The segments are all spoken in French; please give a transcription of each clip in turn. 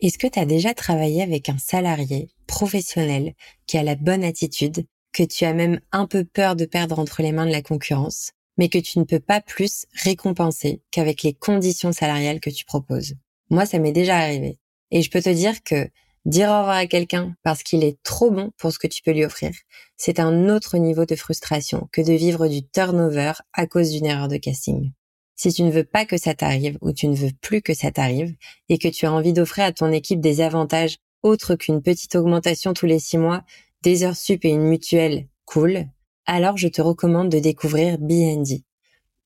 Est-ce que tu as déjà travaillé avec un salarié professionnel qui a la bonne attitude, que tu as même un peu peur de perdre entre les mains de la concurrence, mais que tu ne peux pas plus récompenser qu'avec les conditions salariales que tu proposes? Moi, ça m'est déjà arrivé. Et je peux te dire que dire au revoir à quelqu'un parce qu'il est trop bon pour ce que tu peux lui offrir, c'est un autre niveau de frustration que de vivre du turnover à cause d'une erreur de casting. Si tu ne veux pas que ça t'arrive ou tu ne veux plus que ça t'arrive et que tu as envie d'offrir à ton équipe des avantages autres qu'une petite augmentation tous les six mois, des heures sup et une mutuelle cool, alors je te recommande de découvrir BND.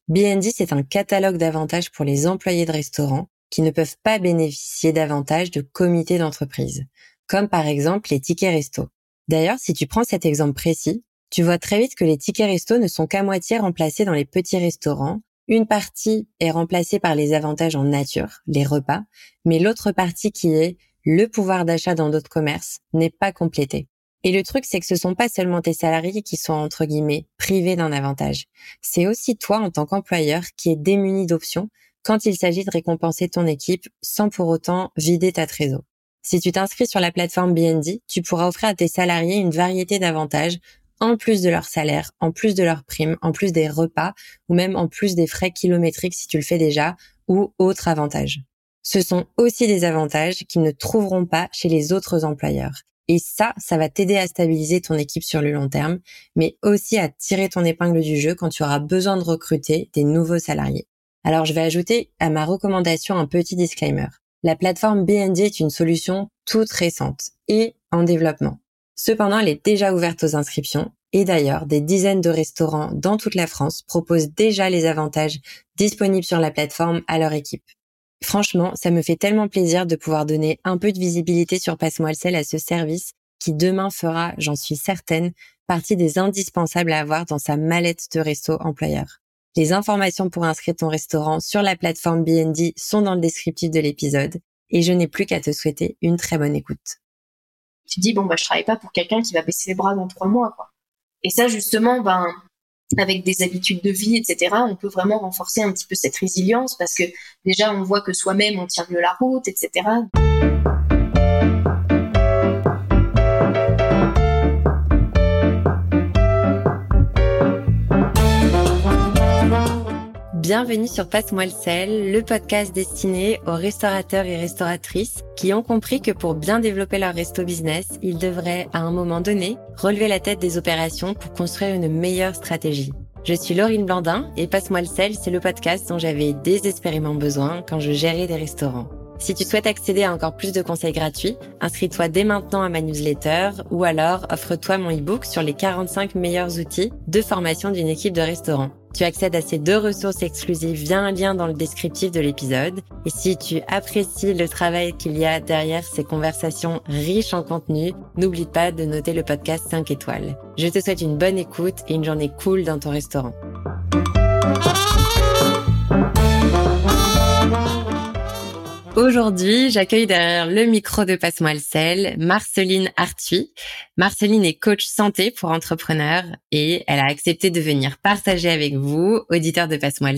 BND, c'est un catalogue d'avantages pour les employés de restaurants qui ne peuvent pas bénéficier davantage de comités d'entreprise, comme par exemple les tickets resto. D'ailleurs, si tu prends cet exemple précis, tu vois très vite que les tickets resto ne sont qu'à moitié remplacés dans les petits restaurants une partie est remplacée par les avantages en nature, les repas, mais l'autre partie qui est le pouvoir d'achat dans d'autres commerces n'est pas complétée. Et le truc, c'est que ce sont pas seulement tes salariés qui sont, entre guillemets, privés d'un avantage. C'est aussi toi, en tant qu'employeur, qui est démuni d'options quand il s'agit de récompenser ton équipe sans pour autant vider ta trésor. Si tu t'inscris sur la plateforme BND, tu pourras offrir à tes salariés une variété d'avantages en plus de leur salaire, en plus de leurs primes, en plus des repas ou même en plus des frais kilométriques si tu le fais déjà ou autres avantages. Ce sont aussi des avantages qu'ils ne trouveront pas chez les autres employeurs. Et ça, ça va t'aider à stabiliser ton équipe sur le long terme, mais aussi à tirer ton épingle du jeu quand tu auras besoin de recruter des nouveaux salariés. Alors je vais ajouter à ma recommandation un petit disclaimer. La plateforme BND est une solution toute récente et en développement. Cependant, elle est déjà ouverte aux inscriptions et d'ailleurs, des dizaines de restaurants dans toute la France proposent déjà les avantages disponibles sur la plateforme à leur équipe. Franchement, ça me fait tellement plaisir de pouvoir donner un peu de visibilité sur Passe-moi à ce service qui demain fera, j'en suis certaine, partie des indispensables à avoir dans sa mallette de resto employeur. Les informations pour inscrire ton restaurant sur la plateforme BND sont dans le descriptif de l'épisode et je n'ai plus qu'à te souhaiter une très bonne écoute tu dis bon bah je travaille pas pour quelqu'un qui va baisser les bras dans trois mois quoi. Et ça justement ben avec des habitudes de vie etc on peut vraiment renforcer un petit peu cette résilience parce que déjà on voit que soi-même on tient mieux la route etc. Bienvenue sur Passe-moi le sel, le podcast destiné aux restaurateurs et restauratrices qui ont compris que pour bien développer leur resto business, ils devraient à un moment donné relever la tête des opérations pour construire une meilleure stratégie. Je suis Laurine Blandin et Passe-moi le sel, c'est le podcast dont j'avais désespérément besoin quand je gérais des restaurants. Si tu souhaites accéder à encore plus de conseils gratuits, inscris-toi dès maintenant à ma newsletter ou alors offre-toi mon e-book sur les 45 meilleurs outils de formation d'une équipe de restaurant. Tu accèdes à ces deux ressources exclusives via un lien dans le descriptif de l'épisode. Et si tu apprécies le travail qu'il y a derrière ces conversations riches en contenu, n'oublie pas de noter le podcast 5 étoiles. Je te souhaite une bonne écoute et une journée cool dans ton restaurant. Aujourd'hui, j'accueille derrière le micro de Passe-moi le Marceline Arthuis. Marceline est coach santé pour entrepreneurs et elle a accepté de venir partager avec vous, auditeurs de Passe-moi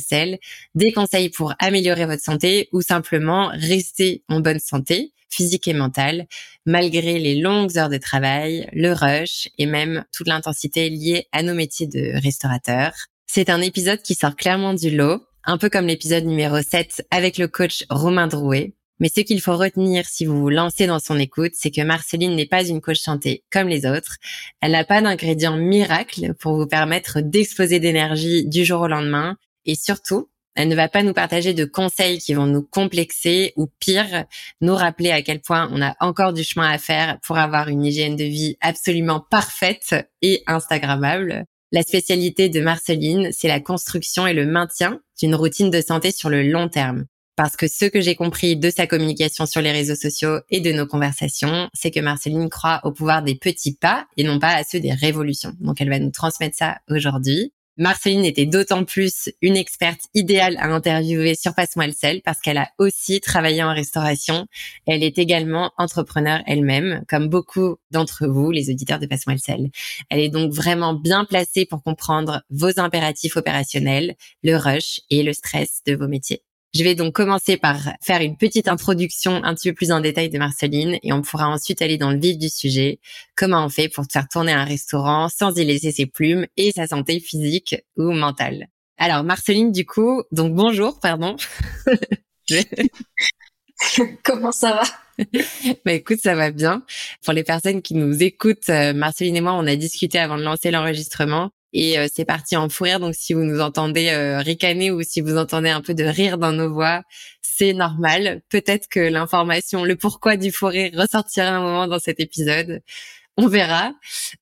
des conseils pour améliorer votre santé ou simplement rester en bonne santé physique et mentale, malgré les longues heures de travail, le rush et même toute l'intensité liée à nos métiers de restaurateur. C'est un épisode qui sort clairement du lot un peu comme l'épisode numéro 7 avec le coach Romain Drouet. Mais ce qu'il faut retenir si vous vous lancez dans son écoute, c'est que Marceline n'est pas une coach santé comme les autres. Elle n'a pas d'ingrédient miracle pour vous permettre d'exploser d'énergie du jour au lendemain. Et surtout, elle ne va pas nous partager de conseils qui vont nous complexer ou pire, nous rappeler à quel point on a encore du chemin à faire pour avoir une hygiène de vie absolument parfaite et instagrammable. La spécialité de Marceline, c'est la construction et le maintien d'une routine de santé sur le long terme. Parce que ce que j'ai compris de sa communication sur les réseaux sociaux et de nos conversations, c'est que Marceline croit au pouvoir des petits pas et non pas à ceux des révolutions. Donc elle va nous transmettre ça aujourd'hui. Marceline était d'autant plus une experte idéale à interviewer sur Passe-moi le sel parce qu'elle a aussi travaillé en restauration. Elle est également entrepreneur elle-même, comme beaucoup d'entre vous, les auditeurs de Passe-moi le sel. Elle est donc vraiment bien placée pour comprendre vos impératifs opérationnels, le rush et le stress de vos métiers. Je vais donc commencer par faire une petite introduction un petit peu plus en détail de Marceline et on pourra ensuite aller dans le vif du sujet. Comment on fait pour te faire tourner un restaurant sans y laisser ses plumes et sa santé physique ou mentale? Alors Marceline, du coup, donc bonjour, pardon. Comment ça va? Bah écoute, ça va bien. Pour les personnes qui nous écoutent, euh, Marceline et moi, on a discuté avant de lancer l'enregistrement et euh, c'est parti en fou. Donc si vous nous entendez euh, ricaner ou si vous entendez un peu de rire dans nos voix, c'est normal. Peut-être que l'information, le pourquoi du fou rire ressortira un moment dans cet épisode. On verra.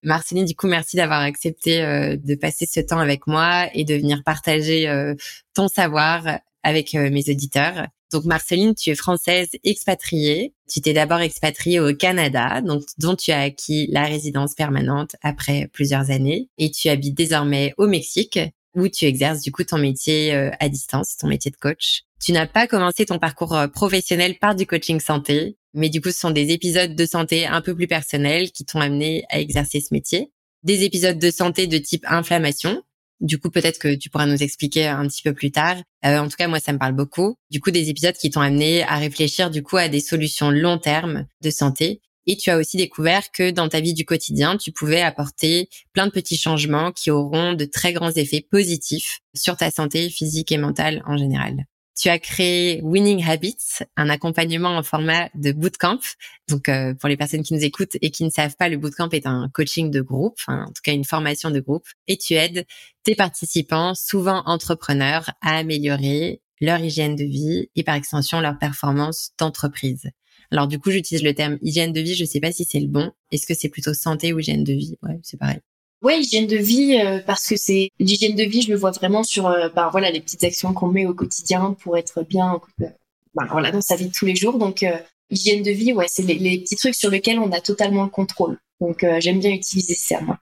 Marceline, du coup, merci d'avoir accepté de passer ce temps avec moi et de venir partager ton savoir avec mes auditeurs. Donc Marceline, tu es française expatriée. Tu t'es d'abord expatriée au Canada, donc dont tu as acquis la résidence permanente après plusieurs années, et tu habites désormais au Mexique, où tu exerces du coup ton métier euh, à distance, ton métier de coach. Tu n'as pas commencé ton parcours euh, professionnel par du coaching santé, mais du coup ce sont des épisodes de santé un peu plus personnels qui t'ont amené à exercer ce métier. Des épisodes de santé de type inflammation, du coup, peut-être que tu pourras nous expliquer un petit peu plus tard. Euh, en tout cas, moi, ça me parle beaucoup. Du coup, des épisodes qui t'ont amené à réfléchir du coup à des solutions long terme de santé. Et tu as aussi découvert que dans ta vie du quotidien, tu pouvais apporter plein de petits changements qui auront de très grands effets positifs sur ta santé physique et mentale en général. Tu as créé Winning Habits, un accompagnement en format de bootcamp. Donc, euh, pour les personnes qui nous écoutent et qui ne savent pas, le bootcamp est un coaching de groupe, en tout cas une formation de groupe. Et tu aides tes participants, souvent entrepreneurs, à améliorer leur hygiène de vie et par extension leur performance d'entreprise. Alors du coup, j'utilise le terme hygiène de vie. Je ne sais pas si c'est le bon. Est-ce que c'est plutôt santé ou hygiène de vie? Ouais, c'est pareil. Ouais, hygiène de vie euh, parce que c'est l'hygiène de vie, je le vois vraiment sur euh, ben, voilà les petites actions qu'on met au quotidien pour être bien euh, ben, voilà dans sa vie de tous les jours. Donc hygiène de vie, ouais, c'est les, petits trucs sur lesquels on a totalement le contrôle. Donc j'aime bien utiliser ça moi.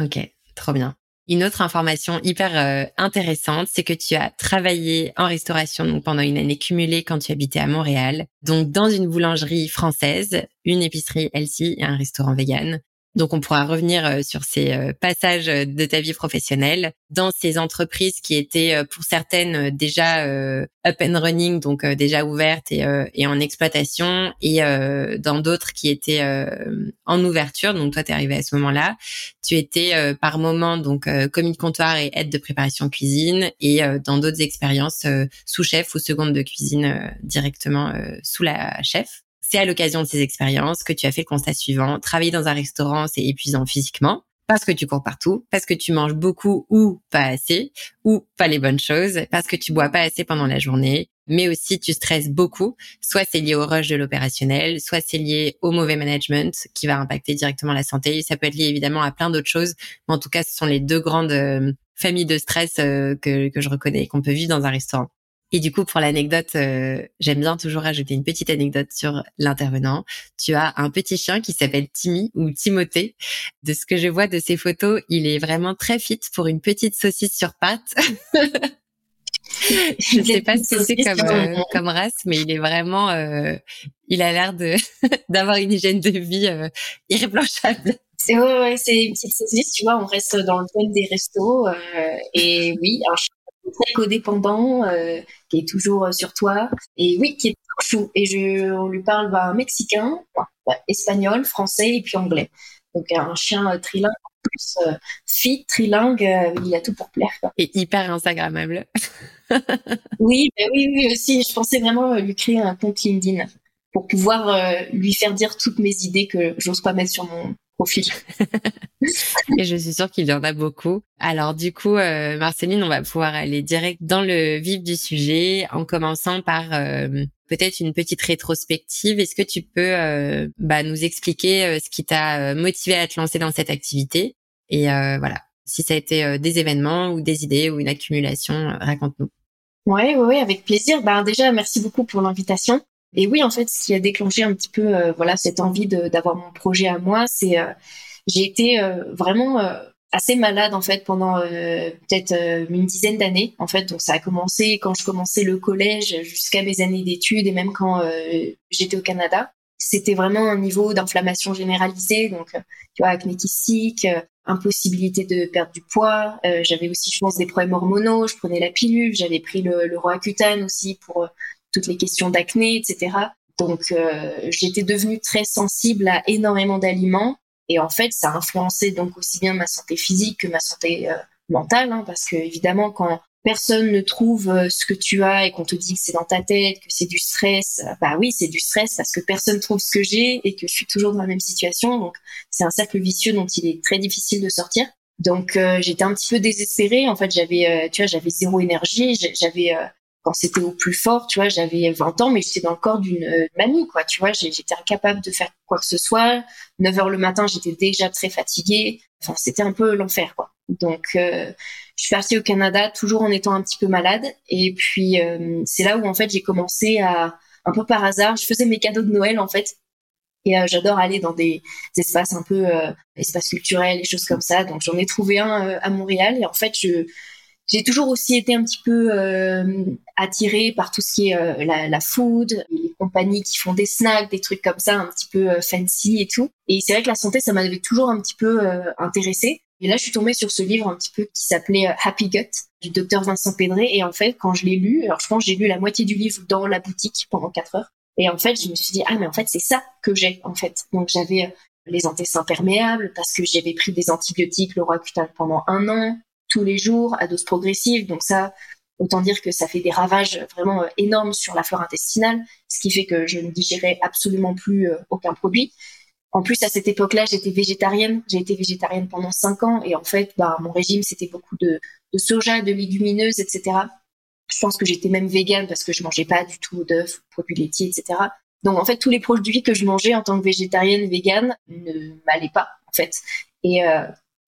Ok, trop bien. Une autre information hyper intéressante, c'est que tu as travaillé en restauration donc pendant une année cumulée quand tu habitais à Montréal, donc dans une boulangerie française, une épicerie Elsie et un restaurant vegan. Donc, on pourra revenir euh, sur ces euh, passages euh, de ta vie professionnelle dans ces entreprises qui étaient pour certaines déjà up and running, donc déjà ouvertes et, et, en exploitation, et dans d'autres qui étaient en ouverture. Donc, toi, tu es arrivé à ce moment-là. Tu étais par moment donc commis de comptoir et aide de préparation cuisine, et dans d'autres expériences sous-chef ou seconde de cuisine directement sous la chef. C'est à l'occasion de ces expériences que tu as fait le constat suivant. Travailler dans un restaurant, c'est épuisant physiquement parce que tu cours partout, parce que tu manges beaucoup ou pas assez, ou pas les bonnes choses, parce que tu bois pas assez pendant la journée, mais aussi tu stresses beaucoup. Soit c'est lié au rush de l'opérationnel, soit c'est lié au mauvais management qui va impacter directement la santé. Ça peut être lié évidemment à plein d'autres choses, mais en tout cas, ce sont les deux grandes euh, familles de stress euh, que, que je reconnais qu'on peut vivre dans un restaurant. Et du coup, pour l'anecdote, euh, j'aime bien toujours ajouter une petite anecdote sur l'intervenant. Tu as un petit chien qui s'appelle Timmy ou Timothée. De ce que je vois de ces photos, il est vraiment très fit pour une petite saucisse sur pattes. je ne sais pas si c'est comme, euh, comme race, mais il est vraiment, euh, il a l'air de d'avoir une hygiène de vie irréprochable. C'est ouais, ouais, c'est une petite saucisse, tu vois, on reste dans le thème des restos. et oui, un très codépendant, euh, qui est toujours euh, sur toi. Et oui, qui est chou. Et je, on lui parle bah, mexicain, espagnol, français et puis anglais. Donc un chien euh, trilingue, plus fit, trilingue, il a tout pour plaire. Et hyper Instagrammable. oui, bah oui, oui aussi. Je pensais vraiment lui créer un compte LinkedIn pour pouvoir lui faire dire toutes mes idées que j'ose pas mettre sur mon profil. et je suis sûre qu'il y en a beaucoup. Alors du coup, euh, Marceline, on va pouvoir aller direct dans le vif du sujet en commençant par euh, peut-être une petite rétrospective. Est-ce que tu peux euh, bah, nous expliquer ce qui t'a motivé à te lancer dans cette activité? Et voilà, si ça a été des événements ou des idées ou une accumulation, raconte-nous. Ouais, ouais, avec plaisir. Ben déjà, merci beaucoup pour l'invitation. Et oui, en fait, ce qui a déclenché un petit peu, voilà, cette envie d'avoir mon projet à moi, c'est j'ai été euh, vraiment euh, assez malade en fait pendant euh, peut-être une dizaine d'années en fait donc ça a commencé quand je commençais le collège jusqu'à mes années d'études et même quand j'étais au Canada c'était vraiment un niveau d'inflammation généralisée donc tu vois acné kystique impossibilité de perdre du poids. Euh, j'avais aussi, je pense, des problèmes hormonaux. Je prenais la pilule. J'avais pris le, le Roaccutane aussi pour euh, toutes les questions d'acné, etc. Donc, euh, j'étais devenue très sensible à énormément d'aliments. Et en fait, ça a influencé donc aussi bien ma santé physique que ma santé mentale, hein, parce que évidemment, quand personne ne trouve euh, ce que tu as et qu'on te dit que c'est dans ta tête, que c'est du stress, euh, bah oui, c'est du stress parce que personne trouve ce que j'ai et que je suis toujours dans la même situation. Donc c'est un cercle vicieux dont il est très difficile de sortir. Donc euh, j'étais un petit peu désespérée. En fait, j'avais, tu vois, j'avais zéro énergie. J'avais quand c'était au plus fort, tu vois, j'avais 20 ans, mais j'étais dans le corps d'une mamie, quoi. Tu vois, j'étais incapable de faire quoi que ce soit. 9 heures le matin, j'étais déjà très fatiguée. Enfin, c'était un peu l'enfer, quoi. Donc, euh, je suis partie au Canada toujours en étant un petit peu malade. Et puis, euh, c'est là où, en fait, j'ai commencé à, un peu par hasard, je faisais mes cadeaux de Noël, en fait. Et euh, j'adore aller dans des, espaces un peu espaces culturels, des choses comme ça. Donc, j'en ai trouvé un à Montréal. Et en fait, je, j'ai toujours aussi été un petit peu attirée par tout ce qui est la, la, food, les compagnies qui font des snacks, des trucs comme ça, un petit peu fancy et tout. Et c'est vrai que la santé, ça m'avait toujours un petit peu intéressée. Et là, je suis tombée sur ce livre un petit peu qui s'appelait euh, Happy Gut du docteur Vincent Pédré. Et en fait, quand je l'ai lu, alors je pense que j'ai lu la moitié du livre dans la boutique pendant quatre heures. Et en fait, je me suis dit, ah, mais en fait, c'est ça que j'ai, en fait. Donc, j'avais euh, les antécédents perméables parce que j'avais pris des antibiotiques, le Roaccutane pendant un an, tous les jours, à dose progressive. Donc, ça, autant dire que ça fait des ravages vraiment euh, énormes sur la flore intestinale, ce qui fait que je ne digérais absolument plus aucun produit. En plus, à cette époque-là, j'étais végétarienne. J'ai été végétarienne pendant cinq ans et en fait, bah, mon régime, c'était beaucoup de, soja, de légumineuses, etc. Je pense que j'étais même végane parce que je mangeais pas du tout d'œufs, produits laitiers, etc. Donc en fait, tous les produits que je mangeais en tant que végétarienne, végane, ne m'allaient pas en fait. Et euh,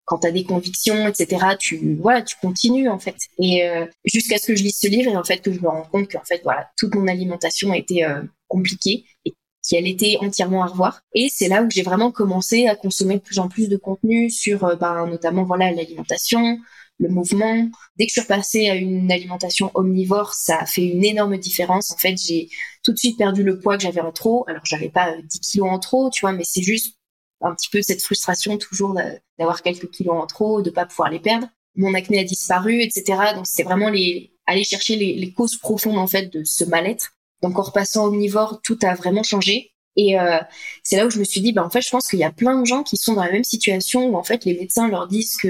quand tu des convictions, etc., tu voilà, tu continues en fait. Et euh, jusqu'à ce que je lise ce livre et en fait que je me rends compte qu'en fait voilà, toute mon alimentation était euh, compliquée et qui elle était entièrement à revoir. Et c'est là où j'ai vraiment commencé à consommer de plus en plus de contenu sur, euh, ben, notamment voilà l'alimentation, le mouvement. Dès que je suis repassée à une alimentation omnivore, ça a fait une énorme différence. En fait, j'ai tout de suite perdu le poids que j'avais en trop. Alors, j'avais pas 10 euh, kilos en trop, tu vois, mais c'est juste un petit peu cette frustration toujours d'avoir quelques kilos en trop, de pas pouvoir les perdre. Mon acné a disparu, etc. Donc, c'est vraiment les, aller chercher les, causes profondes, en fait, de ce mal-être donc en repassant omnivore, tout a vraiment changé. Et euh, c'est là où je me suis dit, bah, en fait, je pense qu'il y a plein de gens qui sont dans la même situation où en fait les médecins leur disent que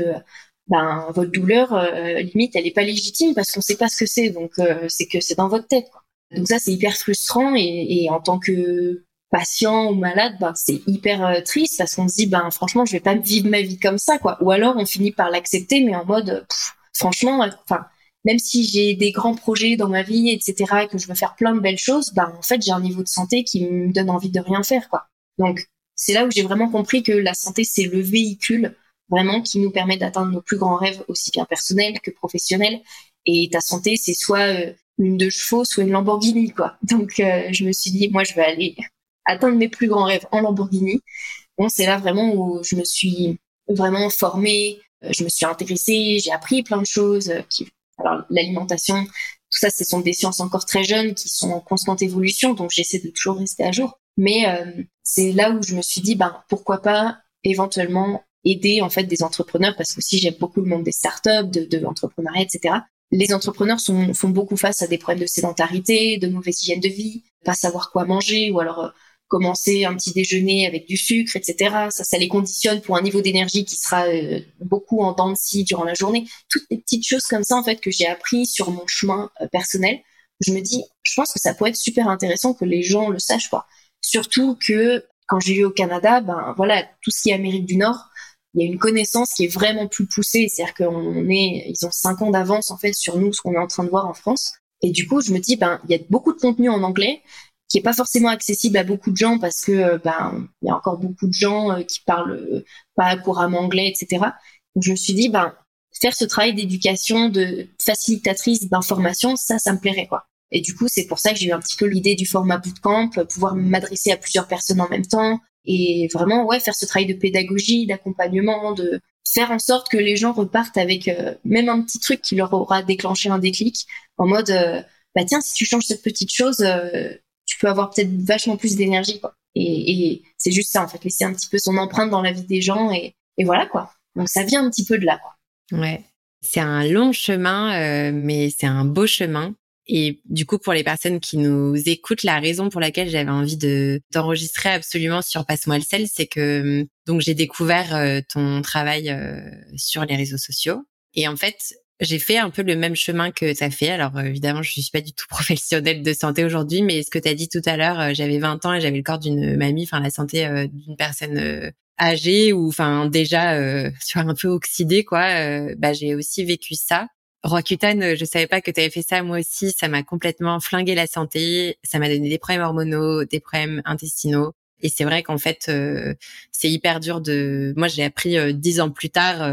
ben votre douleur euh, limite elle est pas légitime parce qu'on sait pas ce que c'est, donc euh, c'est que c'est dans votre tête. Quoi. Donc ça c'est hyper frustrant et, et, en tant que patient ou malade, ben, c'est hyper triste parce qu'on se dit ben franchement je vais pas vivre ma vie comme ça quoi. Ou alors on finit par l'accepter mais en mode franchement enfin même si j'ai des grands projets dans ma vie, etc., et que je veux faire plein de belles choses, bah, en fait, j'ai un niveau de santé qui me donne envie de rien faire, quoi. Donc, c'est là où j'ai vraiment compris que la santé, c'est le véhicule vraiment qui nous permet d'atteindre nos plus grands rêves, aussi bien personnels que professionnels. Et ta santé, c'est soit euh, une de chevaux, soit une Lamborghini, quoi. Donc, euh, je me suis dit, moi, je vais aller atteindre mes plus grands rêves en Lamborghini. Bon, c'est là vraiment où je me suis vraiment formée, euh, je me suis intéressée, j'ai appris plein de choses qui alors l'alimentation, tout ça, ce sont des sciences encore très jeunes qui sont en constante évolution, donc j'essaie de toujours rester à jour. Mais euh, c'est là où je me suis dit, ben pourquoi pas éventuellement aider en fait des entrepreneurs, parce que si j'aime beaucoup le monde des startups, de, de l'entrepreneuriat, etc. Les entrepreneurs sont, font beaucoup face à des problèmes de sédentarité, de mauvaise hygiène de vie, pas savoir quoi manger, ou alors euh, commencer un petit déjeuner avec du sucre, etc. Ça, ça les conditionne pour un niveau d'énergie qui sera euh, beaucoup en dents de scie durant la journée. Toutes les petites choses comme ça, en fait, que j'ai appris sur mon chemin euh, personnel. Je me dis, je pense que ça pourrait être super intéressant que les gens le sachent, quoi. Surtout que quand j'ai eu au Canada, ben voilà, tout ce qui est Amérique du Nord, il y a une connaissance qui est vraiment plus poussée. C'est-à-dire qu'on est, ils ont cinq ans d'avance en fait sur nous, ce qu'on est en train de voir en France. Et du coup, je me dis, ben, il y a beaucoup de contenu en anglais, qui est pas forcément accessible à beaucoup de gens parce que euh, ben il y a encore beaucoup de gens euh, qui parlent euh, pas couramment anglais, etc. Donc je me suis dit ben faire ce travail d'éducation, de facilitatrice d'information, ça, ça me plairait quoi. Et du coup, c'est pour ça que j'ai eu un petit peu l'idée du format bootcamp, pouvoir m'adresser à plusieurs personnes en même temps et vraiment ouais faire ce travail de pédagogie, d'accompagnement, de faire en sorte que les gens repartent avec même un petit truc qui leur aura déclenché un déclic en mode bah tiens si tu changes cette petite chose tu peux avoir peut-être vachement plus d'énergie, quoi. Et, et c'est juste ça, en fait, laisser un petit peu son empreinte dans la vie des gens et, et voilà, quoi. Donc ça vient un petit peu de là. Quoi. Ouais, c'est un long chemin, mais c'est un beau chemin. Et du coup, pour les personnes qui nous écoutent, la raison pour laquelle j'avais envie de d'enregistrer absolument sur Passe-moi le sel, c'est que donc j'ai découvert euh, ton travail euh, sur les réseaux sociaux. Et en fait, j'ai fait un peu le même chemin que tu fait. Alors évidemment, je suis pas du tout professionnelle de santé aujourd'hui, mais ce que tu as dit tout à l'heure, euh, j'avais 20 ans et j'avais le corps d'une mamie, enfin la santé d'une personne âgée ou enfin déjà euh, tu un peu oxydée quoi. bah j'ai aussi vécu ça Roaccutane, euh, je savais pas que tu avais fait ça moi aussi. Ça m'a complètement flingué la santé. Ça m'a donné des problèmes hormonaux, des problèmes intestinaux. Et c'est vrai qu'en fait, euh, c'est hyper dur de. Moi, j'ai appris euh, dix ans plus tard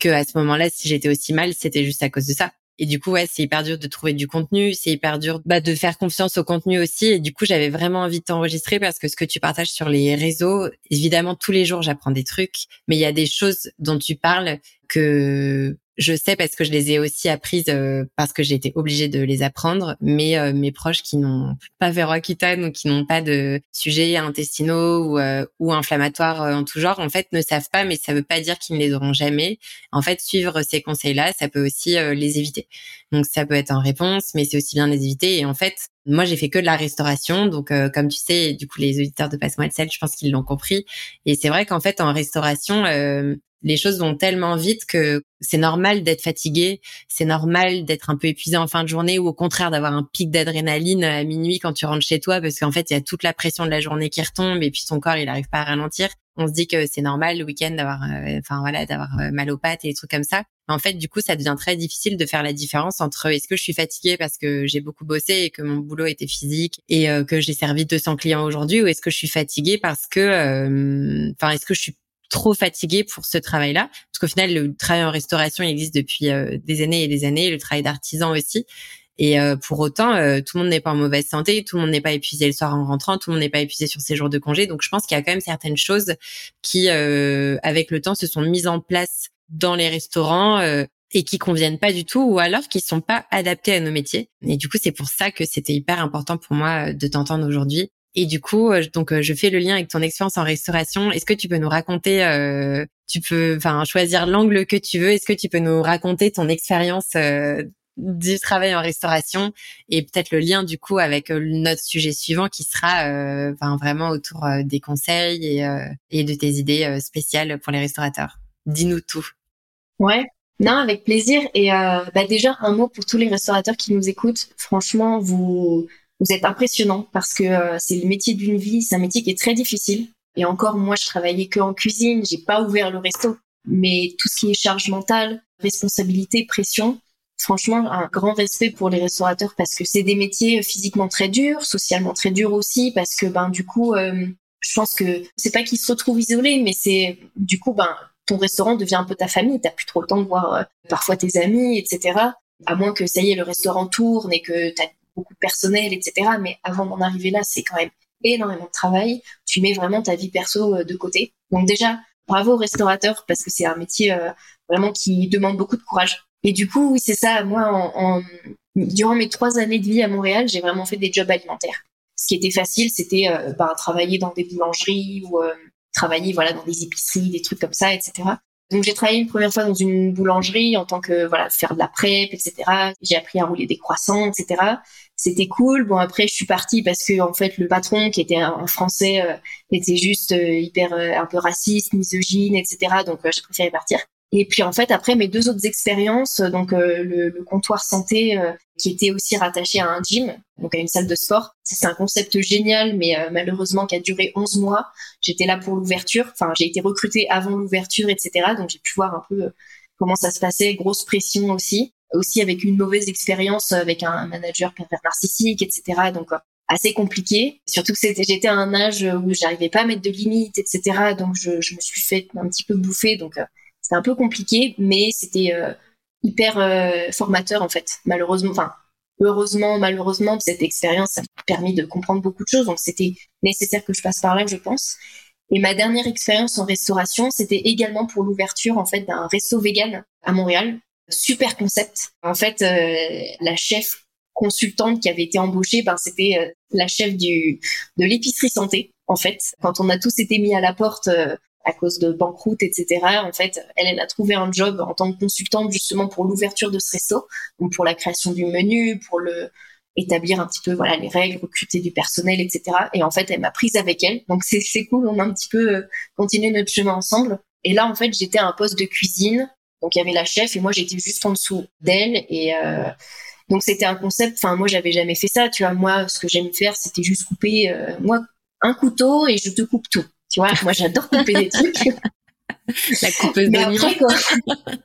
que à ce moment-là, si j'étais aussi mal, c'était juste à cause de ça. Et du coup, ouais, c'est hyper dur de trouver du contenu, c'est hyper dur bah, de faire confiance au contenu aussi. Et du coup, j'avais vraiment envie de t'enregistrer parce que ce que tu partages sur les réseaux, évidemment, tous les jours, j'apprends des trucs, mais il y a des choses dont tu parles que je sais parce que je les ai aussi apprises euh, parce que j'ai été obligée de les apprendre, mais euh, mes proches qui n'ont pas fait Roaccutane ou qui n'ont pas de sujets intestinaux ou, euh, ou inflammatoires en tout genre, en fait, ne savent pas, mais ça veut pas dire qu'ils ne les auront jamais. En fait, suivre ces conseils-là, ça peut aussi les éviter. Donc, ça peut être en réponse, mais c'est aussi bien les éviter. Et en fait, moi, j'ai fait que de la restauration, donc comme tu sais, du coup, les auditeurs de Passe-moi sel, je pense qu'ils l'ont compris. Et c'est vrai qu'en fait, en restauration, les choses vont tellement vite que c'est normal d'être fatigué, c'est normal d'être un peu épuisé en fin de journée ou au contraire d'avoir un pic d'adrénaline à minuit quand tu rentres chez toi parce qu'en fait il y a toute la pression de la journée qui retombe et puis ton corps il arrive pas à ralentir. On se dit que c'est normal le week-end d'avoir, euh, enfin voilà, d'avoir euh, mal aux pattes et des trucs comme ça. En fait, du coup, ça devient très difficile de faire la différence entre est-ce que je suis fatiguée parce que j'ai beaucoup bossé et que mon boulot était physique et euh, que j'ai servi 200 clients aujourd'hui ou est-ce que je suis fatiguée parce que, enfin, est-ce que je suis trop fatigué pour ce travail-là, parce qu'au final, le travail en restauration il existe depuis euh, des années et des années, le travail d'artisan aussi. Et euh, pour autant, euh, tout le monde n'est pas en mauvaise santé, tout le monde n'est pas épuisé le soir en rentrant, tout le monde n'est pas épuisé sur ses jours de congé. Donc, je pense qu'il y a quand même certaines choses qui, avec le temps, se sont mises en place dans les restaurants et qui conviennent pas du tout, ou alors qui sont pas adaptés à nos métiers. Et du coup, c'est pour ça que c'était hyper important pour moi de t'entendre aujourd'hui et du coup, euh, donc euh, je fais le lien avec ton expérience en restauration. Est-ce que tu peux nous raconter, euh, tu peux, enfin choisir l'angle que tu veux. Est-ce que tu peux nous raconter ton expérience du travail en restauration et peut-être le lien du coup avec notre sujet suivant qui sera, enfin vraiment autour des conseils et, et de tes idées spéciales pour les restaurateurs? Dis-nous tout. Ouais, non, avec plaisir. Et bah déjà, un mot pour tous les restaurateurs qui nous écoutent. Franchement, vous, vous êtes impressionnant parce que euh, c'est le métier d'une vie, c'est un métier qui est très difficile. Et encore, moi, je travaillais que en cuisine, j'ai pas ouvert le resto. Mais tout ce qui est charge mentale, responsabilité, pression, franchement, un grand respect pour les restaurateurs parce que c'est des métiers physiquement très durs, socialement très durs aussi, parce que ben du coup, euh, je pense que c'est pas qu'ils se retrouvent isolés, mais c'est du coup, ben ton restaurant devient un peu ta famille. T'as plus trop le temps de voir euh, parfois tes amis, etc. À moins que ça y est, le restaurant tourne et que t'as personnel, etc. Mais avant d'en arriver là, c'est quand même énormément de travail. Tu mets vraiment ta vie perso euh, de côté. Donc déjà, bravo aux restaurateurs parce que c'est un métier euh, vraiment qui demande beaucoup de courage. Et du coup, oui, c'est ça. Moi, en, durant mes trois années de vie à Montréal, j'ai vraiment fait des jobs alimentaires. Ce qui était facile, c'était euh, bah, travailler dans des boulangeries ou travailler voilà dans des épiceries, des trucs comme ça, etc. Donc j'ai travaillé une première fois dans une boulangerie en tant que voilà faire de la prep, etc. J'ai appris à rouler des croissants, etc. C'était cool. Bon après je suis partie parce que en fait le patron qui était un, français euh, était juste euh, hyper euh, un peu raciste, misogyne, etc. Donc j'ai préféré partir. Et puis en fait, après mes deux autres expériences, euh, donc euh, le, comptoir santé euh, qui était aussi rattaché à un gym, donc à une salle de sport. C'est un concept génial, mais malheureusement qui a duré 11 mois. J'étais là pour l'ouverture, enfin j'ai été recrutée avant l'ouverture, etc. Donc j'ai pu voir un peu comment ça se passait, grosse pression aussi, aussi avec une mauvaise expérience avec un manager pervers narcissique, etc. Donc assez compliqué. Surtout que c'était, j'étais à un âge où j'arrivais pas à mettre de limites, etc. Donc je, je me suis fait un petit peu bouffer. Donc c'était un peu compliqué, mais c'était euh, hyper euh, formateur en fait. Malheureusement, enfin heureusement, malheureusement, cette expérience a permis de comprendre beaucoup de choses. Donc c'était nécessaire que je passe par là, je pense. Et ma dernière expérience en restauration, c'était également pour l'ouverture en fait d'un resto vegan à Montréal. Super concept. En fait, euh, la chef consultante qui avait été embauchée, ben c'était la chef du de l'épicerie santé. En fait, quand on a tous été mis à la porte à cause de banqueroute, etc. En fait, elle, elle a trouvé un job en tant que consultante justement pour l'ouverture de ce resto, donc pour la création du menu, pour le établir un petit peu voilà les règles, recruter du personnel, etc. Et en fait, elle m'a prise avec elle, donc c'est c'est cool. On a un petit peu euh, continué notre chemin ensemble. Et là, en fait, j'étais à un poste de cuisine, donc il y avait la chef et moi j'étais juste en dessous d'elle et euh, donc c'était un concept. Enfin, moi j'avais jamais fait ça, tu vois. Moi, ce que j'aime faire, c'était juste couper euh, moi un couteau et je te coupe tout. Tu vois, moi j'adore couper des trucs. La coupeuse Mais de après, quoi.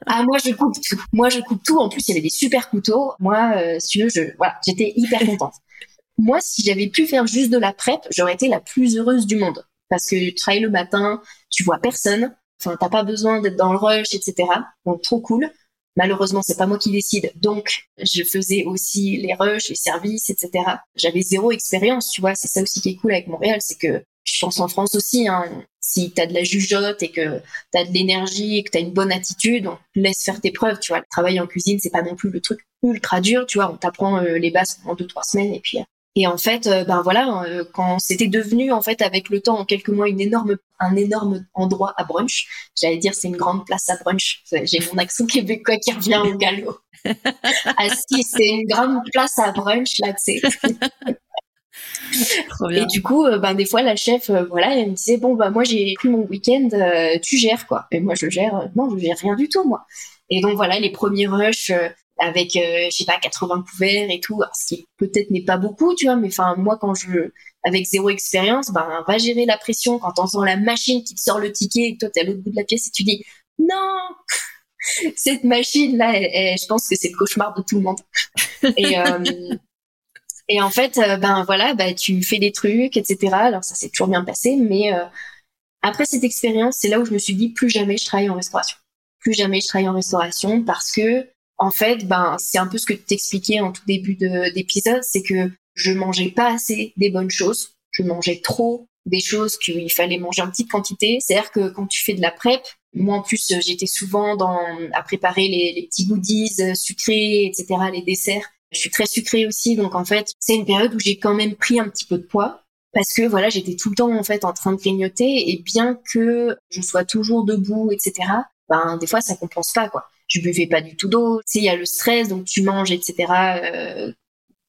Ah, moi, je coupe tout. Moi, je coupe tout. En plus, il y avait des super couteaux. Moi, euh, si tu veux, je, voilà, j'étais hyper contente. moi, si j'avais pu faire juste de la prep, j'aurais été la plus heureuse du monde. Parce que tu travailles le matin, tu vois personne. Enfin, t'as pas besoin d'être dans le rush, etc. Donc, trop cool. Malheureusement, c'est pas moi qui décide. Donc, je faisais aussi les rushs, les services, etc. J'avais zéro expérience, tu vois. C'est ça aussi qui est cool avec Montréal, c'est que je pense en France aussi, hein, si tu as de la jugeote et que tu as de l'énergie et que tu as une bonne attitude, on te laisse faire tes preuves, tu vois. Le travail en cuisine, c'est pas non plus le truc ultra dur, tu vois, on t'apprend euh, les bases en deux trois semaines et puis euh, et en fait euh, ben voilà, euh, quand c'était devenu en fait avec le temps en quelques mois une énorme un énorme endroit à brunch, j'allais dire c'est une grande place à brunch. J'ai mon accent québécois qui revient au galop. ah si, c'est une grande place à brunch là, tu sais. Et du coup, euh, ben des fois la chef, euh, voilà, elle me disait bon bah moi j'ai pris mon week-end, euh, tu gères quoi. Et moi je gère, euh, non je gère rien du tout moi. Et donc voilà les premiers rushs euh, avec euh, je sais pas 80 couverts et tout, alors, ce qui peut-être n'est pas beaucoup, tu vois, mais enfin moi quand je avec zéro expérience, ben va gérer la pression quand t'entends la machine qui te sort le ticket et toi t'es à l'autre bout de la pièce et tu dis non cette machine là, elle- elle- je pense que c'est le cauchemar de tout le monde. Et euh, et en fait, euh, ben voilà, bah, tu fais des trucs, etc. Alors ça s'est toujours bien passé, mais euh, après cette expérience, c'est là où je me suis dit plus jamais je travaille en restauration. Plus jamais je travaille en restauration parce que en fait, ben c'est un peu ce que tu t'expliquais en tout début de- d'épisode, c'est que je mangeais pas assez des bonnes choses, je mangeais trop des choses qu'il fallait manger en petite quantité. C'est-à-dire que quand tu fais de la prep, moi en plus j'étais souvent dans à préparer les, petits goodies sucrés, etc., les desserts. Je suis très sucrée aussi, donc en fait, c'est une période où j'ai quand même pris un petit peu de poids parce que voilà, j'étais tout le temps en fait en train de grignoter et bien que je sois toujours debout, etc. Ben des fois ça compense pas quoi. Je buvais pas du tout d'eau. Il y a le stress, donc tu manges, etc. Euh,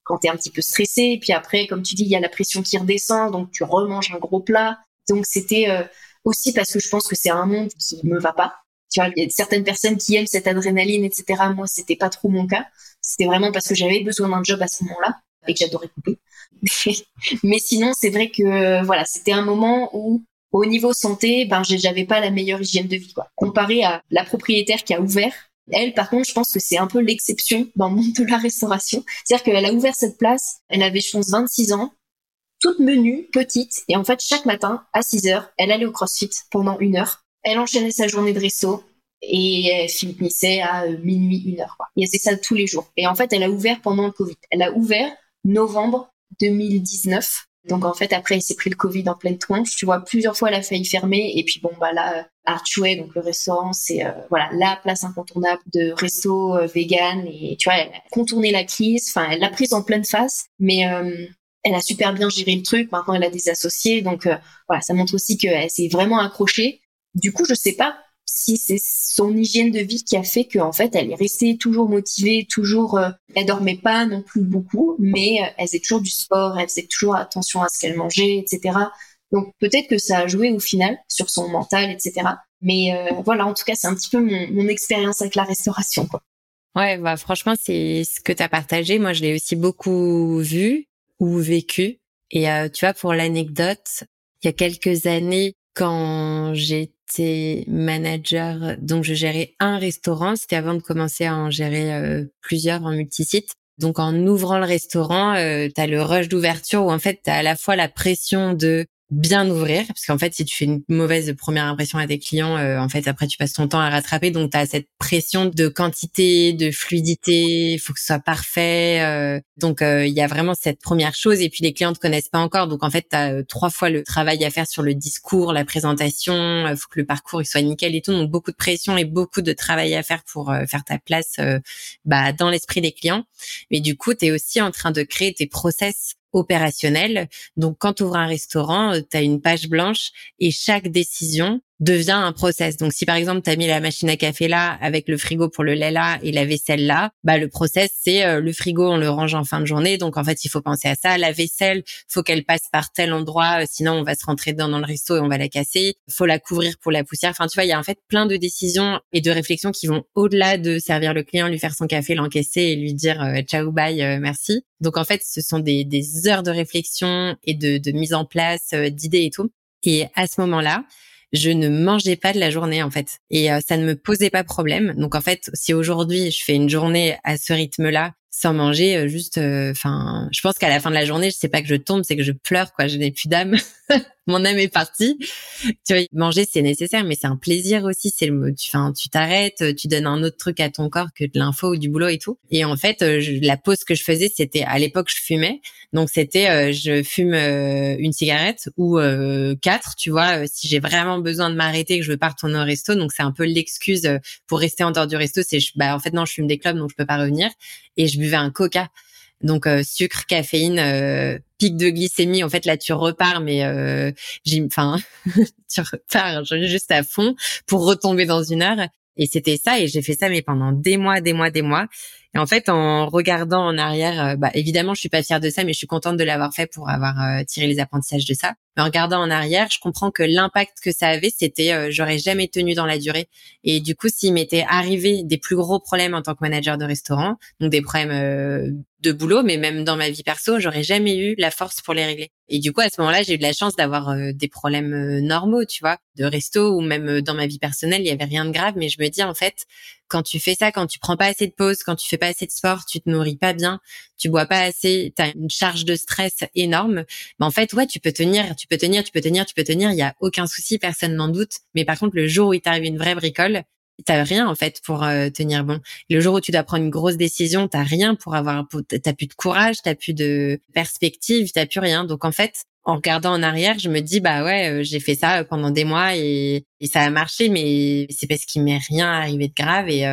quand t'es un petit peu stressé, puis après, comme tu dis, il y a la pression qui redescend, donc tu remanges un gros plat. Donc c'était euh, aussi parce que je pense que c'est un monde qui me va pas. Tu vois, il y a certaines personnes qui aiment cette adrénaline, etc. Moi, c'était pas trop mon cas. C'était vraiment parce que j'avais besoin d'un job à ce moment-là et que j'adorais couper. Mais sinon, c'est vrai que euh, voilà, c'était un moment où au niveau santé, ben j'avais pas la meilleure hygiène de vie quoi. Comparé à la propriétaire qui a ouvert, elle par contre, je pense que c'est un peu l'exception dans le monde de la restauration. C'est-à-dire qu'elle a ouvert cette place, elle avait je pense 26 ans, toute menue, petite et en fait chaque matin à 6 heures, elle allait au CrossFit pendant une heure. Elle enchaînait sa journée de resto et elle finissait à euh, minuit, une heure. Quoi. Et faisait ça tous les jours. Et en fait, elle a ouvert pendant le Covid. Elle a ouvert novembre 2019. Donc en fait, après, il s'est pris le Covid en pleine tronche. Tu vois, plusieurs fois, elle a failli fermer. Et puis bon, bah là, euh, Archway, donc le restaurant, c'est euh, voilà la place incontournable de resto euh, vegan. Et tu vois, elle a contourné la crise. Enfin, elle l'a prise en pleine face. Mais euh, elle a super bien géré le truc. Maintenant, elle a des associés. Donc euh, voilà, ça montre aussi qu'elle s'est vraiment accrochée. Du coup, je sais pas si c'est son hygiène de vie qui a fait qu'en fait elle est restée toujours motivée, toujours euh, elle dormait pas non plus beaucoup, mais euh, elle faisait toujours du sport, elle faisait toujours attention à ce qu'elle mangeait, etc. Donc peut-être que ça a joué au final sur son mental, etc. Mais euh, voilà, en tout cas c'est un petit peu mon, mon expérience avec la restauration. Quoi. Ouais, bah franchement, c'est ce que tu as partagé. Moi, je l'ai aussi beaucoup vu ou vécu. Et euh, tu vois, pour l'anecdote, il y a quelques années, quand j'étais manager, donc je gérais un restaurant, c'était avant de commencer à en gérer euh, plusieurs en multisite. Donc en ouvrant le restaurant, euh, tu as le rush d'ouverture où en fait tu as à la fois la pression de bien ouvrir parce qu'en fait si tu fais une mauvaise première impression à tes clients euh, en fait après tu passes ton temps à rattraper. Donc tu as cette pression de quantité de fluidité. Il faut que ce soit parfait euh, donc il y a vraiment cette première chose. Et puis les clients te connaissent pas encore. Donc en fait tu as trois fois le travail à faire sur le discours la présentation. Il faut que le parcours il soit nickel et tout. Donc beaucoup de pression et beaucoup de travail à faire pour euh, faire ta place euh, bah dans l'esprit des clients. Mais du coup tu es aussi en train de créer tes process opérationnel. Donc, quand tu ouvres un restaurant, tu as une page blanche et chaque décision, devient un process. Donc si par exemple tu as mis la machine à café là avec le frigo pour le lait là et la vaisselle là, bah le process c'est euh, le frigo on le range en fin de journée. Donc en fait, il faut penser à ça, la vaisselle, faut qu'elle passe par tel endroit euh, sinon on va se rentrer dedans dans le resto et on va la casser. Faut la couvrir pour la poussière. Enfin tu vois, il y a en fait plein de décisions et de réflexions qui vont au-delà de servir le client, lui faire son café, l'encaisser et lui dire euh, ciao bye merci. Donc en fait, ce sont des, des heures de réflexion et de, de mise en place d'idées et tout. Et à ce moment-là, je ne mangeais pas de la journée en fait et euh, ça ne me posait pas problème. Donc en fait, si aujourd'hui je fais une journée à ce rythme-là sans manger, euh, juste, euh, enfin, je pense qu'à la fin de la journée, je sais pas que je tombe, c'est que je pleure quoi. Je n'ai plus d'âme. mon âme est partie. Tu vois, manger c'est nécessaire, mais c'est un plaisir aussi. C'est le, tu, enfin, tu t'arrêtes, tu donnes un autre truc à ton corps que de l'info ou du boulot et tout. Et en fait, la pause que je faisais, c'était à l'époque je fumais, donc c'était je fume une cigarette ou quatre, tu vois, si j'ai vraiment besoin de m'arrêter, que je veux pas retourner au resto. Donc c'est un peu l'excuse pour rester en dehors du resto. C'est bah en fait non, je fume des clubs, donc je peux pas revenir. Et je buvais un coca. Donc sucre, caféine, pic de glycémie. En fait, là, tu repars, mais euh, enfin, tu repars juste à fond pour retomber dans une heure. Et c'était ça. Et j'ai fait ça, mais pendant des mois, des mois, des mois. Et en fait, en regardant en arrière, euh, bah, évidemment, je suis pas fière de ça, mais je suis contente de l'avoir fait pour avoir euh, tiré les apprentissages de ça. Mais en regardant en arrière, je comprends que l'impact que ça avait, c'était euh, j'aurais jamais tenu dans la durée. Et du coup, s'il m'était arrivé des plus gros problèmes en tant que manager de restaurant, donc des problèmes de boulot, mais même dans ma vie perso, j'aurais jamais eu la force pour les régler. Et du coup, à ce moment-là, j'ai eu de la chance d'avoir des problèmes normaux, tu vois, de resto ou même dans ma vie personnelle, il y avait rien de grave. Mais je me dis en fait, quand tu fais ça, quand tu prends pas assez de pause, quand tu fais pas assez de sport, tu te nourris pas bien, tu bois pas assez, tu as une charge de stress énorme, mais en fait, ouais, tu peux tenir, peux tenir, tu peux tenir, tu peux tenir, il y a aucun souci, personne n'en doute. Mais par contre, le jour où il t'arrive une vraie bricole, t'as rien en fait pour euh, tenir bon. Le jour où tu dois prendre une grosse décision, t'as rien pour avoir, t'as plus de courage, t'as plus de perspective, t'as plus rien. Donc en fait, en regardant en arrière, je me dis bah ouais, euh, j'ai fait ça euh, pendant des mois et, ça a marché, mais c'est parce qu'il m'est rien arrivé de grave et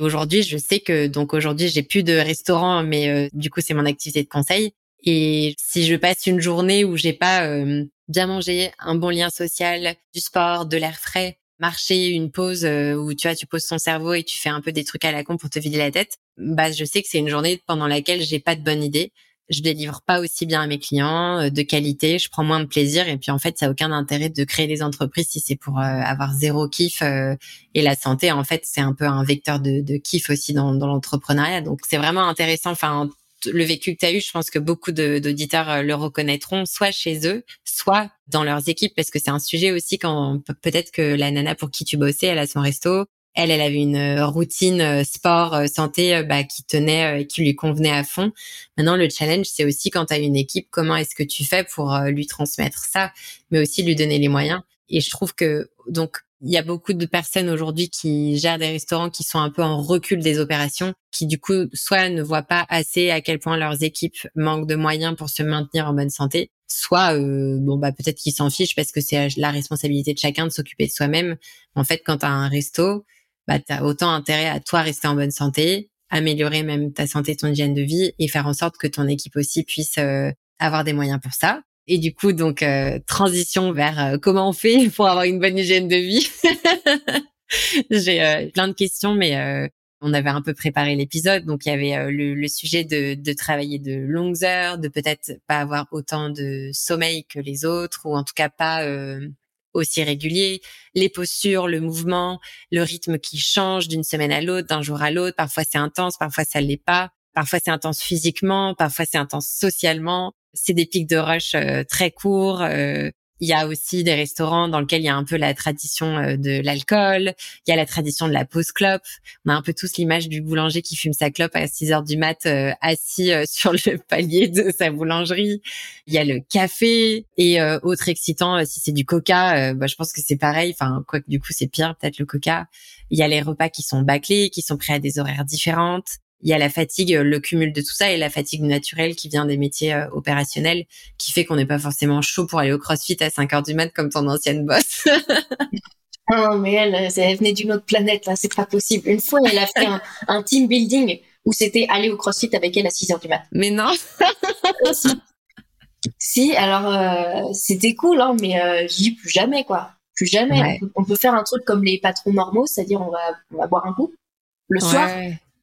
aujourd'hui je sais que donc aujourd'hui j'ai plus de restaurant, mais du coup c'est mon activité de conseil et si je passe une journée où j'ai pas bien mangé, un bon lien social, du sport, de l'air frais, marcher, une pause où tu vois tu poses ton cerveau et tu fais un peu des trucs à la con pour te vider la tête, bah je sais que c'est une journée pendant laquelle j'ai pas de bonne idée je délivre pas aussi bien à mes clients, euh, de qualité, je prends moins de plaisir et puis en fait, ça a aucun intérêt de créer des entreprises si c'est pour euh, avoir zéro kiff euh, et la santé en fait, c'est un peu un vecteur de, de kiff aussi dans, dans l'entrepreneuriat. Donc c'est vraiment intéressant enfin le vécu que tu as eu, je pense que beaucoup d'auditeurs le reconnaîtront, soit chez eux, soit dans leurs équipes, parce que c'est un sujet aussi quand peut-être que la nana pour qui tu bossais, elle a son resto, elle, elle avait une euh, routine euh, sport, euh, santé bah, qui tenait, qui lui convenait à fond. Maintenant, le challenge, c'est aussi quand tu as une équipe, comment est-ce que tu fais pour lui transmettre ça, mais aussi lui donner les moyens. Et je trouve que donc il y a beaucoup de personnes aujourd'hui qui gèrent des restaurants qui sont un peu en recul des opérations, qui du coup soit ne voient pas assez à quel point leurs équipes manquent de moyens pour se maintenir en bonne santé, soit bon bah peut-être qu'ils s'en fichent parce que c'est la responsabilité de chacun de s'occuper de soi-même. En fait, quand tu as un resto, bah, as autant intérêt à toi rester en bonne santé, améliorer même ta santé, ton hygiène de vie et faire en sorte que ton équipe aussi puisse euh, avoir des moyens pour ça. Et du coup, donc, euh, transition vers euh, comment on fait pour avoir une bonne hygiène de vie. J'ai plein de questions, mais on avait un peu préparé l'épisode. Donc, il y avait le, le, sujet de, de travailler de longues heures, de peut-être pas avoir autant de sommeil que les autres, ou en tout cas pas aussi régulier, les postures, le mouvement, le rythme qui change d'une semaine à l'autre, d'un jour à l'autre. Parfois c'est intense, parfois ça l'est pas. Parfois c'est intense physiquement, parfois c'est intense socialement. C'est des pics de rush euh, très courts. Euh, il y a aussi des restaurants dans lesquels il y a un peu la tradition euh, de l'alcool, il y a la tradition de la pause clope. On a un peu tous l'image du boulanger qui fume sa clope à 6 heures du mat euh, assis euh, sur le palier de sa boulangerie. Il y a le café et autre excitant si c'est du coca, bah, je pense que c'est pareil. Enfin, quoi que du coup c'est pire peut-être le coca. Il y a les repas qui sont bâclés, qui sont prêts à des horaires différentes il y a la fatigue, le cumul de tout ça et la fatigue naturelle qui vient des métiers euh, opérationnels qui fait qu'on n'est pas forcément chaud pour aller au crossfit à 5 heures du mat comme ton ancienne boss. non, mais elle, elle venait d'une autre planète, là, c'est pas possible. Une fois, elle a fait un, team building où c'était aller au crossfit avec elle à 6 heures du mat. Mais non! si. alors, euh, c'était cool, hein, mais euh, j'y plus jamais, quoi Plus jamais. On, peut, faire un truc comme les patrons normaux, c'est-à-dire on va, on va boire un coup le soir.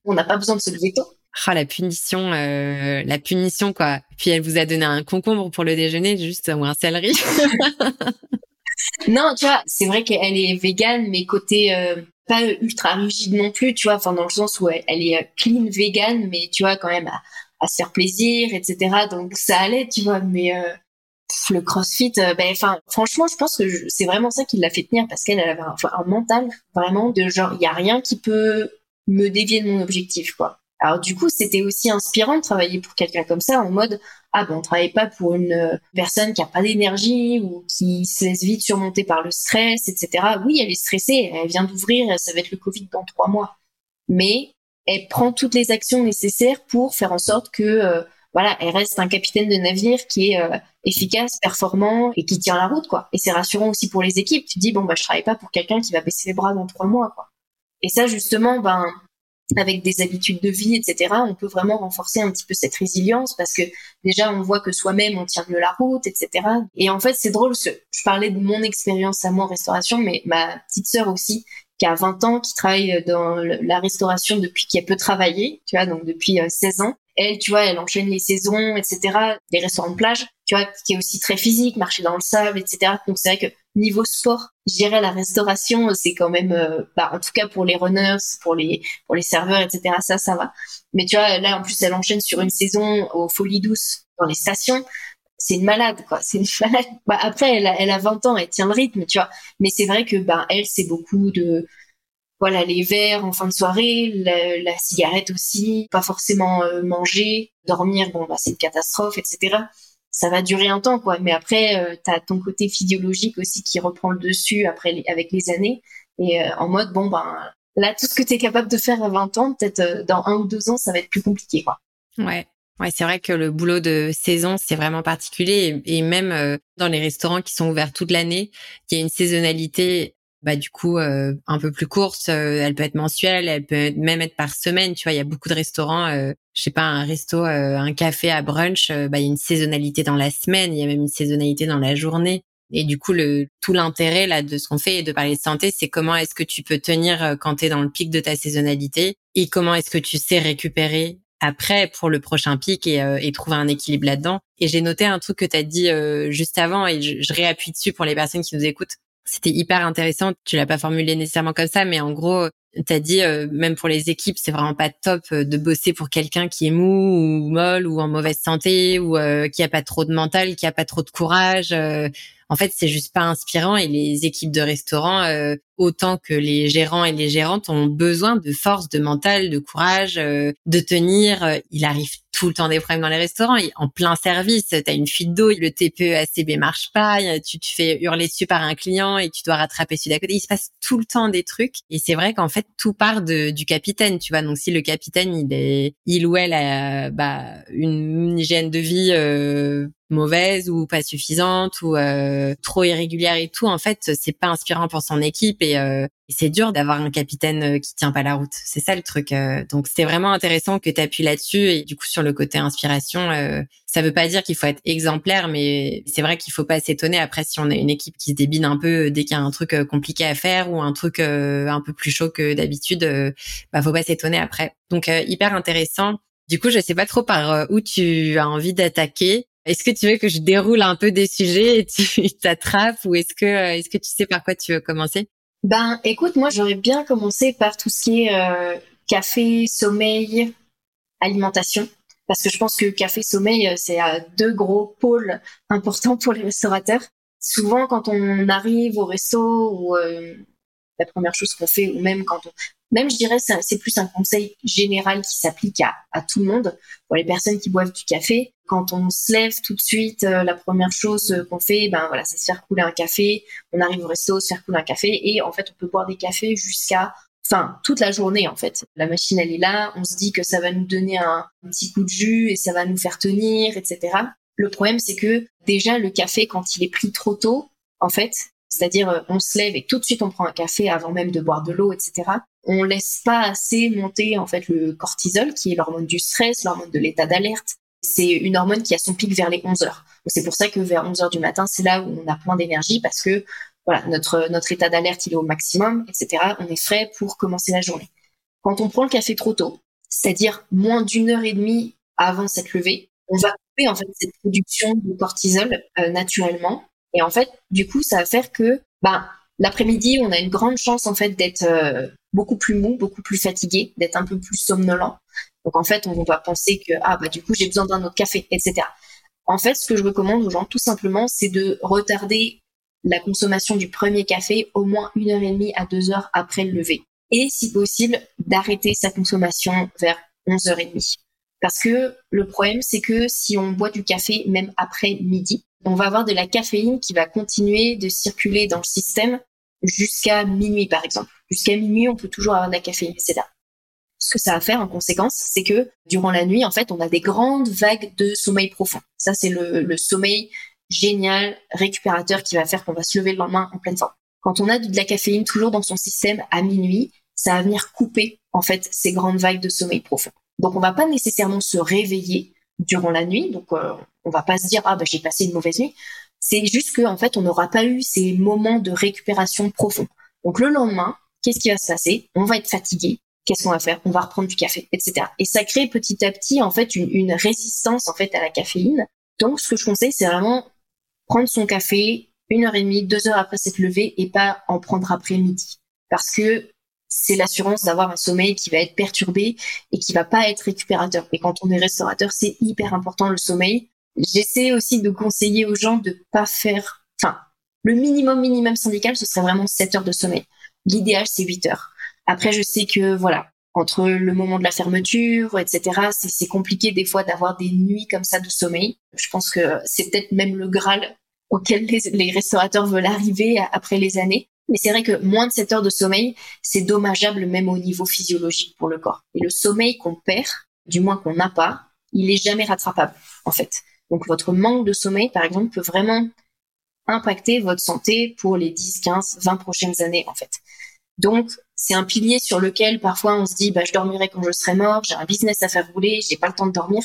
On n'a pas besoin de se lever tôt. Ah, la punition, euh, la punition quoi. Puis elle vous a donné un concombre pour le déjeuner, juste ou un céleri. non, tu vois, c'est vrai qu'elle est végane, mais côté euh, pas ultra rigide non plus, tu vois, enfin dans le sens où elle, est euh, clean végane, mais tu vois quand même à, se faire plaisir, etc. Donc ça allait, tu vois, mais le CrossFit, ben enfin franchement, je pense que c'est vraiment ça qui l'a fait tenir parce qu'elle avait un, un mental vraiment de genre il y a rien qui peut me dévier de mon objectif, quoi. Alors du coup, c'était aussi inspirant de travailler pour quelqu'un comme ça, en mode ah ben on travaille pas pour une euh, personne qui a pas d'énergie ou qui se laisse vite surmonter par le stress, etc. Oui, elle est stressée, elle vient d'ouvrir, ça va être le Covid dans trois mois, mais elle prend toutes les actions nécessaires pour faire en sorte que euh, voilà, elle reste un capitaine de navire qui est euh, efficace, performant et qui tient la route quoi. Et c'est rassurant aussi pour les équipes. Tu dis bon bah je travaille pas pour quelqu'un qui va baisser les bras dans trois mois quoi. Et ça justement ben avec des habitudes de vie, etc., on peut vraiment renforcer un petit peu cette résilience parce que déjà on voit que soi-même on tient mieux la route, etc. Et en fait c'est drôle, je parlais de mon expérience à moi en restauration, mais ma petite sœur aussi qui a 20 ans, qui travaille dans la restauration depuis qu'elle peut travailler, tu vois, donc depuis 16 euh, ans. Elle, tu vois, elle enchaîne les saisons, etc. Les restaurants de plage, tu vois, qui est aussi très physique, marcher dans le sable, etc. Donc c'est vrai que niveau sport, gérer la restauration, c'est quand même, euh, bah, en tout cas pour les runners, pour les pour les serveurs, etc. Ça, ça va. Mais tu vois, là en plus, elle enchaîne sur une saison aux Folies Douces dans les stations. C'est une malade, quoi. C'est une malade. Bah, après, elle a, elle a 20 ans, elle tient le rythme, tu vois. Mais c'est vrai que, bah, elle, c'est beaucoup de, voilà, les verres en fin de soirée, la, cigarette aussi, pas forcément euh, manger, dormir, bon, bah, c'est une catastrophe, etc ça va durer un temps, quoi. Mais après, euh, tu as ton côté physiologique aussi qui reprend le dessus après avec les années. Et euh, en mode, bon, ben, là, tout ce que tu es capable de faire à 20 ans, peut-être euh, dans un ou deux ans, ça va être plus compliqué, quoi. Ouais. Ouais, c'est vrai que le boulot de saison, c'est vraiment particulier. Et, même dans les restaurants qui sont ouverts toute l'année, il y a une saisonnalité bah du coup euh, un peu plus courte, euh, elle peut être mensuelle, elle peut même être par semaine, tu vois, il y a beaucoup de restaurants euh, je sais pas un resto un café à brunch, bah il y a une saisonnalité dans la semaine, il y a même une saisonnalité dans la journée. Et du coup, le tout l'intérêt là de ce qu'on fait et de parler de santé, c'est comment est-ce que tu peux tenir quand tu es dans le pic de ta saisonnalité et comment est-ce que tu sais récupérer après pour le prochain pic et, et trouver un équilibre là-dedans. Et j'ai noté un truc que tu as dit juste avant et je, je réappuie dessus pour les personnes qui nous écoutent c'était hyper intéressant. Tu l'as pas formulé nécessairement comme ça, mais en gros, tu as dit euh, même pour les équipes, c'est vraiment pas top euh, de bosser pour quelqu'un qui est mou ou molle ou en mauvaise santé ou euh, qui a pas trop de mental, qui a pas trop de courage. en fait, c'est juste pas inspirant et les équipes de restaurants, autant que les gérants et les gérantes, ont besoin de force, de mental, de courage, de tenir. Il arrive tout le temps des problèmes dans les restaurants. En plein service, tu as une fuite d'eau, le TPE ACB marche pas, tu te fais hurler dessus par un client et tu dois rattraper celui d'à côté. Il se passe tout le temps des trucs. Et c'est vrai qu'en fait, tout part de, du capitaine, tu vois. Donc si le capitaine, il est, il ou elle a bah, une, hygiène de vie euh, mauvaise ou pas suffisante ou euh, trop irrégulière et tout, en fait, c'est pas inspirant pour son équipe et, euh, c'est dur d'avoir un capitaine euh, qui tient pas la route. C'est ça le truc. donc c'est vraiment intéressant que tu appuies là-dessus et du coup sur le côté inspiration, ça veut pas dire qu'il faut être exemplaire, mais c'est vrai qu'il faut pas s'étonner après si on a une équipe qui se débine un peu dès qu'il y a un truc compliqué à faire ou un truc un peu plus chaud que d'habitude, bah faut pas s'étonner après. Donc hyper intéressant. Du coup, je sais pas trop par où tu as envie d'attaquer. Est-ce que tu veux que je déroule un peu des sujets et tu t'attrapes ou est-ce que euh, est-ce que tu sais par quoi tu veux commencer? Ben, écoute, moi j'aurais bien commencé par tout ce qui est euh, café, sommeil, alimentation, parce que je pense que café, sommeil, euh, c'est deux gros pôles importants pour les restaurateurs. Souvent, quand on arrive au resto ou la première chose qu'on fait, ou même quand on, même je dirais c'est plus un conseil général qui s'applique à, tout le monde. Pour les personnes qui boivent du café quand on se lève tout de suite euh, la première chose euh, qu'on fait ben voilà c'est se faire couler un café. On arrive au resto se faire couler un café. Et en fait on peut boire des cafés jusqu'à enfin toute la journée en fait. La machine elle est là. On se dit que ça va nous donner un petit coup de jus et ça va nous faire tenir etc le problème c'est que déjà le café quand il est pris trop tôt en fait c'est-à-dire euh, on se lève et tout de suite on prend un café avant même de boire de l'eau, etc. On laisse pas assez monter en fait le cortisol, qui est l'hormone du stress, l'hormone de l'état d'alerte. C'est une hormone qui a son pic vers les 11 heures. C'est pour ça que vers 11 heures du matin, c'est là où on a plein d'énergie parce que voilà, notre, notre état d'alerte, il est au maximum, etc. On est frais pour commencer la journée. Quand on prend le café trop tôt, c'est-à-dire moins d'une heure et demie avant cette levée, on va couper en fait cette production de cortisol euh, naturellement. Et en fait, du coup, ça va faire que bah, l'après-midi, on a une grande chance en fait d'être euh, beaucoup plus mou, beaucoup plus fatigué, d'être un peu plus somnolent. Donc en fait, on va penser que ah bah du coup j'ai besoin d'un autre café, etc. En fait, ce que je recommande aux gens, tout simplement, c'est de retarder la consommation du premier café au moins une heure et demie à deux heures après le lever. Et si possible, d'arrêter sa consommation vers 11h30. Parce que le problème, c'est que si on boit du café même après midi, on va avoir de la caféine qui va continuer de circuler dans le système jusqu'à minuit, par exemple. Jusqu'à minuit, on peut toujours avoir de la caféine, etc. Ce que ça va faire en conséquence, c'est que durant la nuit, en fait, on a des grandes vagues de sommeil profond. Ça, c'est le, le sommeil génial, récupérateur qui va faire qu'on va se lever le lendemain en pleine forme. Quand on a de la caféine toujours dans son système à minuit, ça va venir couper en fait ces grandes vagues de sommeil profond. Donc on va pas nécessairement se réveiller durant la nuit, donc euh, on va pas se dire ah bah j'ai passé une mauvaise nuit. C'est juste que en fait on n'aura pas eu ces moments de récupération profond. Donc le lendemain, qu'est-ce qui va se passer? On va être fatigué. Qu'est-ce qu'on va faire? On va reprendre du café, etc. Et ça crée petit à petit en fait une, une résistance en fait à la caféine donc, ce que je conseille, c'est vraiment prendre son café une heure et demie, deux heures après s'être levé et pas en prendre après midi. Parce que c'est l'assurance d'avoir un sommeil qui va être perturbé et qui va pas être récupérateur. Et quand on est restaurateur, c'est hyper important le sommeil. J'essaie aussi de conseiller aux gens de pas faire, enfin, le minimum minimum syndical, ce serait vraiment 7 heures de sommeil. L'idéal, c'est 8 heures. Après, je sais que, voilà, entre le moment de la fermeture, etc. C'est compliqué des fois d'avoir des nuits comme ça de sommeil. Je pense que c'est peut-être même le Graal auquel les, restaurateurs veulent arriver après les années. Mais c'est vrai que moins de 7 heures de sommeil, c'est dommageable même au niveau physiologique pour le corps. Et le sommeil qu'on perd, du moins qu'on n'a pas, il est jamais rattrapable, en fait. Donc votre manque de sommeil, par exemple, peut vraiment impacter votre santé pour les 10, 15, 20 prochaines années, en fait. Donc, c'est un pilier sur lequel parfois on se dit, bah, je dormirai quand je serai mort, j'ai un business à faire rouler, j'ai pas le temps de dormir.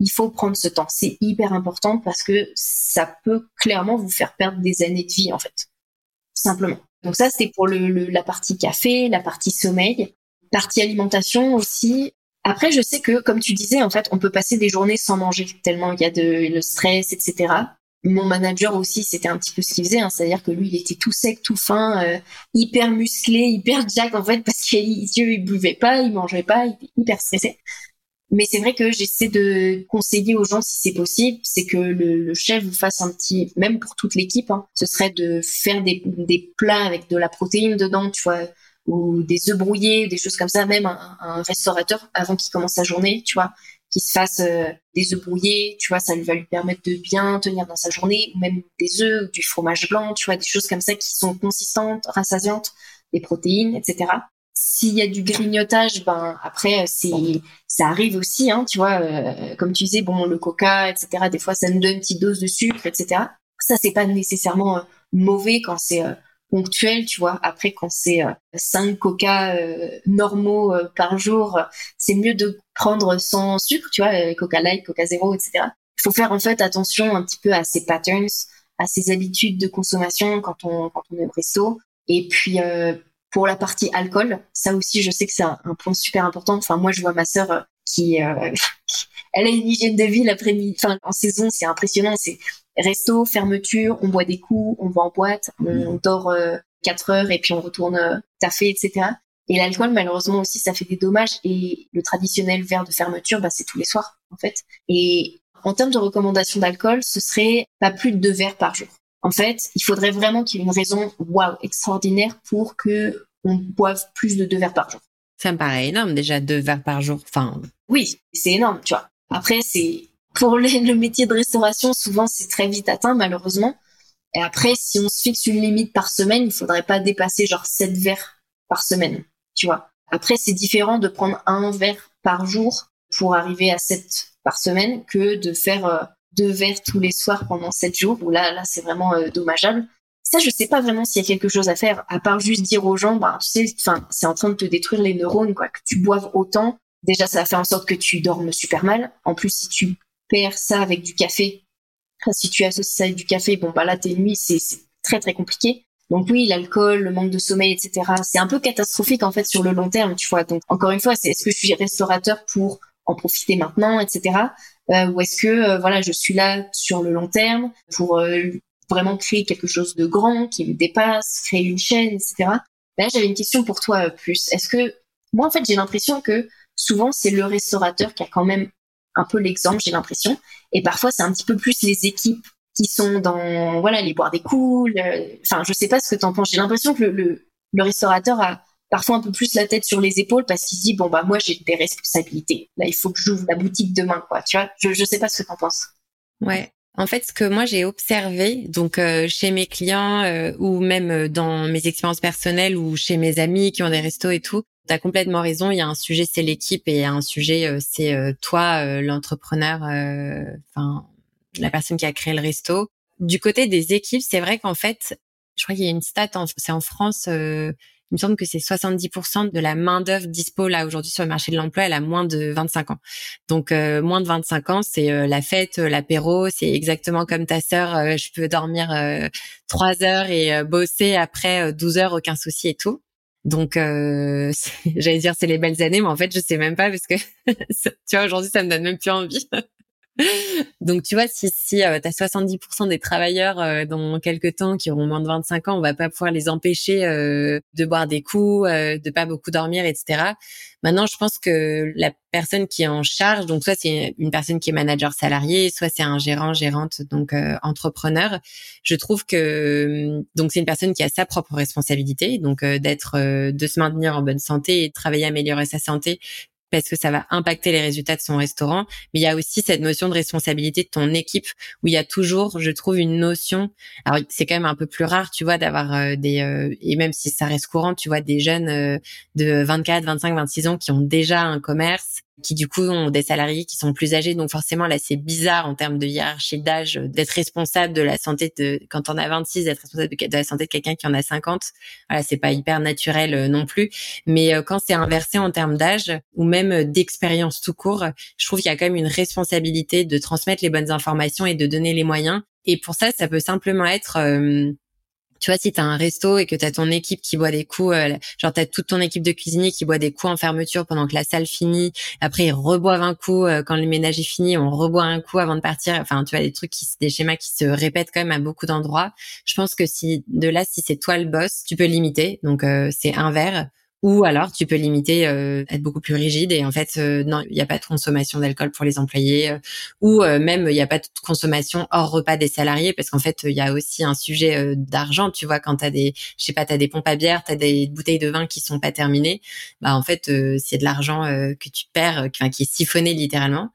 Il faut prendre ce temps. C'est hyper important parce que ça peut clairement vous faire perdre des années de vie, en fait. Simplement. Donc ça, c'était pour le, la partie café, la partie sommeil, partie alimentation aussi. Après, je sais que, comme tu disais, en fait, on peut passer des journées sans manger tellement il y a de le stress, etc mon manager aussi, c'était un petit peu ce qu'il faisait, hein, c'est-à-dire que lui, il était tout sec, tout fin, euh, hyper musclé, hyper jack en fait, parce qu'il il buvait pas, il mangeait pas, il était hyper stressé. Mais c'est vrai que j'essaie de conseiller aux gens si c'est possible, c'est que le, chef vous fasse un petit, même pour toute l'équipe, hein, ce serait de faire des, plats avec de la protéine dedans, tu vois, ou des œufs brouillés, des choses comme ça, même un, restaurateur avant qu'il commence sa journée, tu vois, qui se fasse euh, des œufs brouillés, tu vois, ça va lui permettre de bien tenir dans sa journée, ou même des œufs, du fromage blanc, tu vois, des choses comme ça qui sont consistantes, rassasiantes, des protéines, etc. S'il y a du grignotage, ben après c'est ça arrive aussi, hein, tu vois, euh, comme tu disais, bon le coca, etc. Des fois ça nous donne une petite dose de sucre, etc. Ça c'est pas nécessairement euh, mauvais quand c'est ponctuel, tu vois. Après, quand c'est euh, 5 coca euh, normaux euh, par jour, c'est mieux de prendre sans sucre, tu vois, euh, coca light, coca zéro, etc. Il faut faire en fait attention un petit peu à ces patterns, à ces habitudes de consommation quand on, quand on est au resto. Et puis, pour la partie alcool, ça aussi, je sais que c'est un, point super important. Enfin, moi, je vois ma sœur qui, elle a une hygiène de vie l'après-midi, enfin, en saison, c'est impressionnant. C'est resto, fermeture, on boit des coups, on va en boîte, on dort euh, 4 heures et puis on retourne euh, taffer, etc. Et l'alcool, malheureusement aussi, ça fait des dommages. Et le traditionnel verre de fermeture, bah, c'est tous les soirs, en fait. Et en termes de recommandation d'alcool, ce serait pas plus de deux verres par jour. En fait, il faudrait vraiment qu'il y ait une raison, waouh, extraordinaire pour que on boive plus de deux verres par jour. Ça me paraît énorme, déjà, deux verres par jour. Enfin. Oui, c'est énorme, tu vois. Après, c'est pour le métier de restauration, souvent c'est très vite atteint malheureusement. Et après, si on se fixe une limite par semaine, il faudrait pas dépasser genre 7 verres par semaine, tu vois. Après, c'est différent de prendre un verre par jour pour arriver à 7 par semaine que de faire euh, deux verres tous les soirs pendant 7 jours où là, là, c'est vraiment euh, dommageable. Ça, je sais pas vraiment s'il y a quelque chose à faire, à part juste dire aux gens, bah, tu sais, enfin, c'est en train de te détruire les neurones, quoi, que tu boives autant. Déjà, ça faire en sorte que tu dormes super mal. En plus, si tu ça avec du café, si tu associes ça avec du café, bon bah là tes nuits c'est très très compliqué. Donc oui, l'alcool, le manque de sommeil, etc. C'est un peu catastrophique en fait sur le long terme, tu vois. Donc encore une fois, c'est est-ce que je suis restaurateur pour en profiter maintenant, etc. Euh, ou est-ce que euh, voilà, je suis là sur le long terme pour euh, vraiment créer quelque chose de grand qui me dépasse, créer une chaîne, etc. Là, j'avais une question pour toi plus. Est-ce que moi, en fait, j'ai l'impression que souvent c'est le restaurateur qui a quand même un peu l'exemple, j'ai l'impression, et parfois c'est un petit peu plus les équipes qui sont dans voilà les boire des coups. Enfin, je sais pas ce que t'en penses. J'ai l'impression que le, le, restaurateur a parfois un peu plus la tête sur les épaules parce qu'il se bon bah moi j'ai des responsabilités. Là, il faut que j'ouvre la boutique demain, quoi. Tu vois Je je sais pas ce que t'en penses. Ouais. En fait, ce que moi j'ai observé, donc euh, chez mes clients euh, ou même euh, dans mes expériences personnelles ou chez mes amis qui ont des restos et tout, T'as complètement raison. Il y a un sujet, c'est l'équipe, et il y a un sujet, c'est toi, l'entrepreneur, enfin la personne qui a créé le resto. Du côté des équipes, c'est vrai qu'en fait, je crois qu'il y a une stat, c'est en France, euh, il me semble que c'est 70% de la main d'œuvre dispo là aujourd'hui sur le marché de l'emploi, elle a moins de 25 ans. Donc euh, moins de 25 ans, c'est euh, la fête, l'apéro, c'est exactement comme ta sœur. je peux dormir trois heures et bosser après 12 heures, aucun souci et tout. Donc, j'allais dire c'est les belles années, mais en fait, je sais même pas parce que tu vois aujourd'hui, ça me donne même plus envie. Donc tu vois, si, si euh, tu as 70% des travailleurs euh, dans quelques temps qui auront moins de 25 ans, on va pas pouvoir les empêcher euh, de boire des coups, de pas beaucoup dormir, etc. Maintenant, je pense que la personne qui est en charge, donc soit c'est une personne qui est manager salarié, soit c'est un gérant, gérante, donc entrepreneur. Je trouve que donc c'est une personne qui a sa propre responsabilité, donc d'être, de se maintenir en bonne santé et de travailler à améliorer sa santé parce que ça va impacter les résultats de son restaurant. Mais il y a aussi cette notion de responsabilité de ton équipe où il y a toujours, je trouve, une notion. Alors c'est quand même un peu plus rare, tu vois, d'avoir euh, des euh, et même si ça reste courant, tu vois, des jeunes euh, de 24, 25, 26 ans qui ont déjà un commerce qui du coup ont des salariés qui sont plus âgés. Donc forcément là c'est bizarre en termes de hiérarchie d'âge d'être responsable de la santé de quand on a 26 d'être responsable de, la santé de quelqu'un qui en a 50. Voilà c'est pas hyper naturel euh, non plus. Mais euh, quand c'est inversé en termes d'âge ou même euh, d'expérience tout court, je trouve qu'il y a quand même une responsabilité de transmettre les bonnes informations et de donner les moyens. Et pour ça ça peut simplement être tu vois, si tu as un resto et que tu as ton équipe qui boit des coups, euh, genre tu as toute ton équipe de cuisiniers qui boit des coups en fermeture pendant que la salle finit, après ils reboivent un coup euh, quand le ménage est fini, on reboit un coup avant de partir. Enfin, tu vois, des trucs qui des schémas qui se répètent quand même à beaucoup d'endroits. Je pense que si de là si c'est toi le boss, tu peux limiter. Donc euh, c'est un verre ou alors tu peux limiter, euh, être beaucoup plus rigide et en fait euh, non, il n'y a pas de consommation d'alcool pour les employés euh, ou même il n'y a pas de consommation hors repas des salariés parce qu'en fait il y a aussi un sujet d'argent. Tu vois quand tu as des, je sais pas, tu as des pompes à bière, tu as des bouteilles de vin qui sont pas terminées, bah en fait c'est de l'argent que tu perds, enfin, qui est siphonné littéralement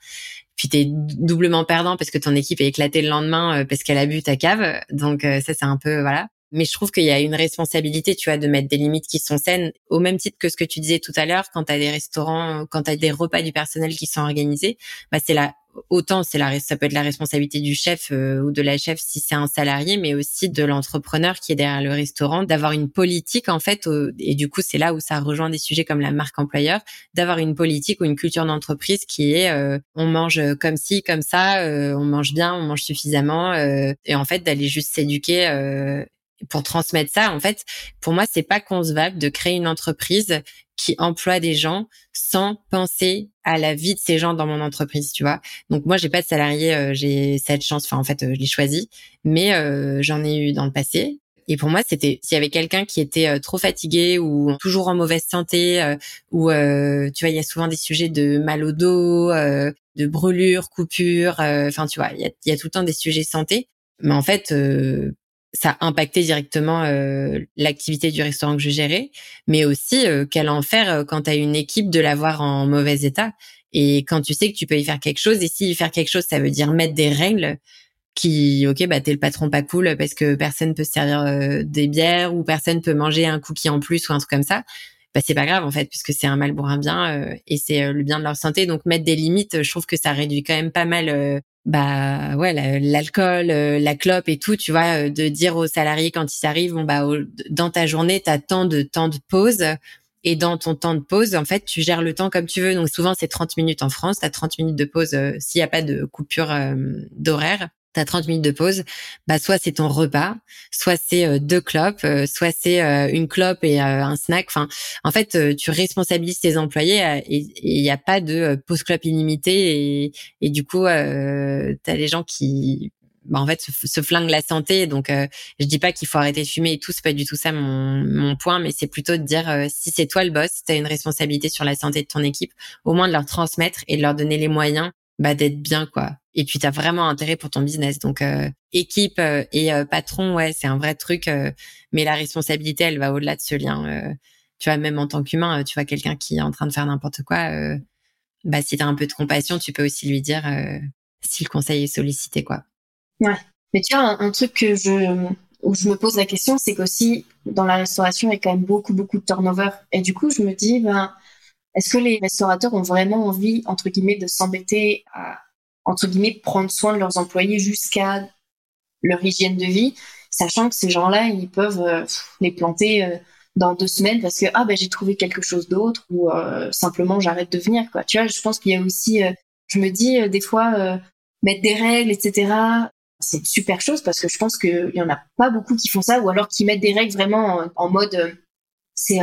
puis t'es doublement perdant parce que ton équipe est éclatée le lendemain parce qu'elle a bu ta cave. Donc ça c'est un peu voilà. Mais je trouve qu'il y a une responsabilité, tu vois, de mettre des limites qui sont saines, au même titre que ce que tu disais tout à l'heure, quand tu as des restaurants, quand tu as des repas du personnel qui sont organisés, bah c'est là autant c'est la ça peut être la responsabilité du chef euh, ou de la chef si c'est un salarié mais aussi de l'entrepreneur qui est derrière le restaurant d'avoir une politique en fait et du coup c'est là où ça rejoint des sujets comme la marque employeur d'avoir une politique ou une culture d'entreprise qui est euh, on mange comme ci comme ça euh, on mange bien on mange suffisamment et en fait d'aller juste s'éduquer pour transmettre ça, en fait, pour moi, c'est pas concevable de créer une entreprise qui emploie des gens sans penser à la vie de ces gens dans mon entreprise, tu vois. Donc moi, j'ai pas de salariés, euh, j'ai cette chance. Enfin, en fait, euh, je l'ai choisi, mais euh, j'en ai eu dans le passé. Et pour moi, c'était s'il y avait quelqu'un qui était trop fatigué ou toujours en mauvaise santé, ou tu vois, il y a souvent des sujets de mal au dos, de brûlures, coupures. Enfin, tu vois, il y a, y a, tout le temps des sujets santé. Mais en fait, ça impactait directement euh, l'activité du restaurant que je gérais, mais aussi euh, quel enfer euh, quand tu as une équipe de l'avoir en mauvais état. Et quand tu sais que tu peux y faire quelque chose, et si y faire quelque chose, ça veut dire mettre des règles qui, ok, bah t'es le patron pas cool parce que personne peut se servir euh, des bières ou personne peut manger un cookie en plus ou un truc comme ça. Bah c'est pas grave en fait puisque c'est un mal pour un bien et c'est le bien de leur santé. Donc mettre des limites, je trouve que ça réduit quand même pas mal bah ouais l'alcool euh, la clope et tout tu vois euh, de dire aux salariés quand ils arrivent bon bah dans ta journée tu as tant de temps de pause et dans ton temps de pause en fait tu gères le temps comme tu veux. Donc souvent c'est 30 minutes en France tu as 30 minutes de pause euh, s'il y a pas de coupure d'horaire t'as 30 minutes de pause, bah soit c'est ton repas, soit c'est euh, deux clopes, euh, soit c'est euh, une clope et un snack. Enfin, en fait, tu responsabilises tes employés et il n'y a pas de pause clope illimitée et, et du coup, euh, t'as les gens qui bah, en fait se, flinguent la santé. Donc, je dis pas qu'il faut arrêter de fumer et tout, c'est pas du tout ça mon, mon point, mais c'est plutôt de dire si c'est toi le boss, tu as une responsabilité sur la santé de ton équipe, au moins de leur transmettre et de leur donner les moyens bah, d'être bien quoi et puis tu as vraiment intérêt pour ton business. Donc euh, équipe euh, et euh, patron, ouais, c'est un vrai truc. mais la responsabilité, elle va au-delà de ce lien. tu vois, même en tant qu'humain, tu vois quelqu'un qui est en train de faire n'importe quoi. bah si tu as un peu de compassion, tu peux aussi lui dire si le conseil est sollicité, quoi. Ouais. Mais tu vois, un, truc que je où je me pose la question, c'est qu'aussi dans la restauration, il y a quand même beaucoup beaucoup de turnover. Et du coup, je me dis, ben est-ce que les restaurateurs ont vraiment envie, entre guillemets, de s'embêter à entre guillemets, prendre soin de leurs employés jusqu'à leur hygiène de vie, sachant que ces gens-là, ils peuvent euh, les planter euh, dans deux semaines parce que ah ben j'ai trouvé quelque chose d'autre ou euh, simplement j'arrête de venir quoi. Tu vois, je pense qu'il y a aussi, je me dis des fois mettre des règles, etc. C'est une super chose parce que je pense qu'il y en a pas beaucoup qui font ça ou alors qui mettent des règles vraiment en, mode c'est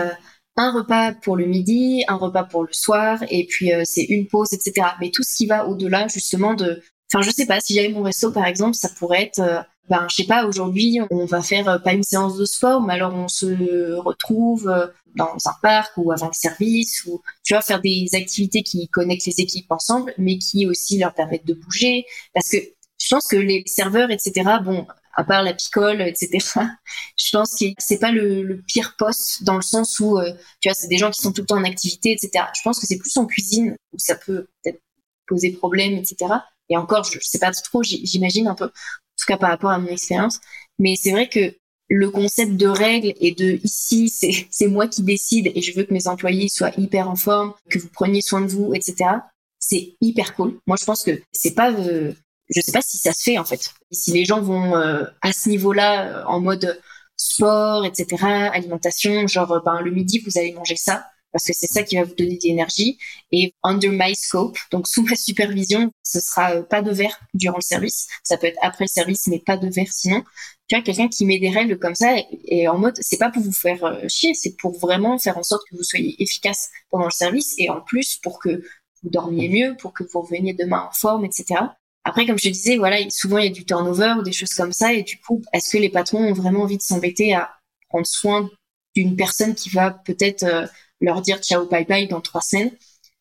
un repas pour le midi, un repas pour le soir, et puis euh, c'est une pause, etc. Mais tout ce qui va au-delà, justement, de... Enfin, je sais pas, si j'avais mon resto, par exemple, ça pourrait être... Euh, ben, je sais pas, aujourd'hui, on va faire euh, pas une séance de sport, mais alors on se retrouve dans un parc ou avant le service, ou tu vois, faire des activités qui connectent les équipes ensemble, mais qui aussi leur permettent de bouger. Parce que je pense que les serveurs, etc., bon, à part la picole, etc. Je pense que c'est pas le, pire poste dans le sens où, euh, tu vois, c'est des gens qui sont tout le temps en activité, etc. Je pense que c'est plus en cuisine où ça peut peut-être poser problème, etc. Et encore, je, sais pas trop, j'imagine un peu, en tout cas par rapport à mon expérience. Mais c'est vrai que le concept de règles et de ici, c'est moi qui décide et je veux que mes employés soient hyper en forme, que vous preniez soin de vous, etc. C'est hyper cool. Moi, je pense que c'est pas euh, je sais pas si ça se fait en fait. si les gens vont euh, à ce niveau-là euh, en mode sport, etc., alimentation, genre euh, ben le midi vous allez manger ça parce que c'est ça qui va vous donner de l'énergie. Et under my scope, donc sous ma supervision, ce sera pas de verre durant le service. Ça peut être après le service, mais pas de verre sinon. Tu vois, quelqu'un qui met des règles comme ça et, en mode, c'est pas pour vous faire chier, c'est pour vraiment faire en sorte que vous soyez efficace pendant le service et en plus pour que vous dormiez mieux, pour que vous reveniez demain en forme, etc. Après, comme je te disais, voilà, souvent il y a du turnover ou des choses comme ça, et du coup, est-ce que les patrons ont vraiment envie de s'embêter à prendre soin d'une personne qui va peut-être euh, leur dire ciao bye bye dans trois semaines?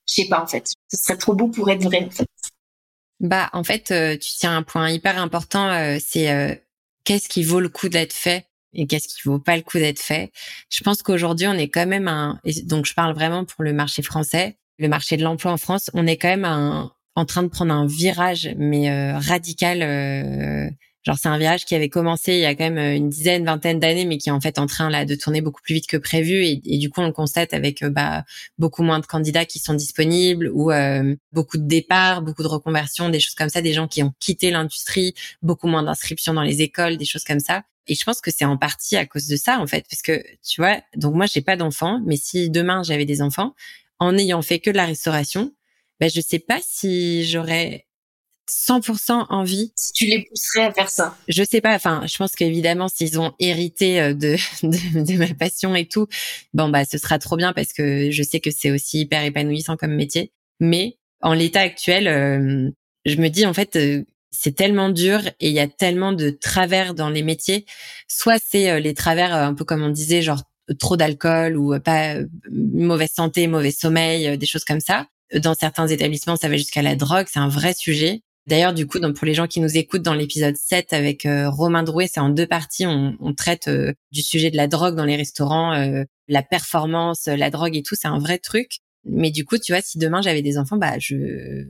Je sais pas en fait. Ce serait trop beau pour être vrai en fait. Bah en fait, euh, tu tiens un point hyper important, euh, c'est qu'est-ce qui vaut le coup d'être fait et qu'est-ce qui vaut pas le coup d'être fait? Je pense qu'aujourd'hui, on est quand même un, donc je parle vraiment pour le marché français, le marché de l'emploi en France, on est quand même un, en train de prendre un virage, mais euh, radical. Euh, genre c'est un virage qui avait commencé il y a quand même euh, une dizaine, vingtaine d'années, mais qui est en fait en train là de tourner beaucoup plus vite que prévu. Et, du coup, on le constate avec bah, beaucoup moins de candidats qui sont disponibles ou beaucoup de départs, beaucoup de reconversions, des choses comme ça, des gens qui ont quitté l'industrie, beaucoup moins d'inscriptions dans les écoles, des choses comme ça. Et je pense que c'est en partie à cause de ça, en fait, parce que tu vois, donc moi j'ai pas d'enfants, mais si demain j'avais des enfants, en ayant fait que de la restauration, ben, je sais pas si j'aurais 100% envie. Si tu les pousserais à faire ça. Je sais pas. Enfin, je pense qu'évidemment, s'ils ont hérité euh, de, de, ma passion et tout, bon, bah, ce sera trop bien parce que je sais que c'est aussi hyper épanouissant comme métier. Mais en l'état actuel, euh, je me dis, en fait, euh, c'est tellement dur et il y a tellement de travers dans les métiers. Soit c'est les travers, un peu comme on disait, genre trop d'alcool ou pas mauvaise santé, mauvais sommeil, des choses comme ça. Dans certains établissements, ça va jusqu'à la drogue. C'est un vrai sujet. D'ailleurs, du coup, donc pour les gens qui nous écoutent dans l'épisode 7 avec euh, Romain Drouet, c'est en deux parties. On, on traite euh, du sujet de la drogue dans les restaurants, euh, la performance, la drogue et tout. C'est un vrai truc. Mais du coup, tu vois, si demain j'avais des enfants, bah je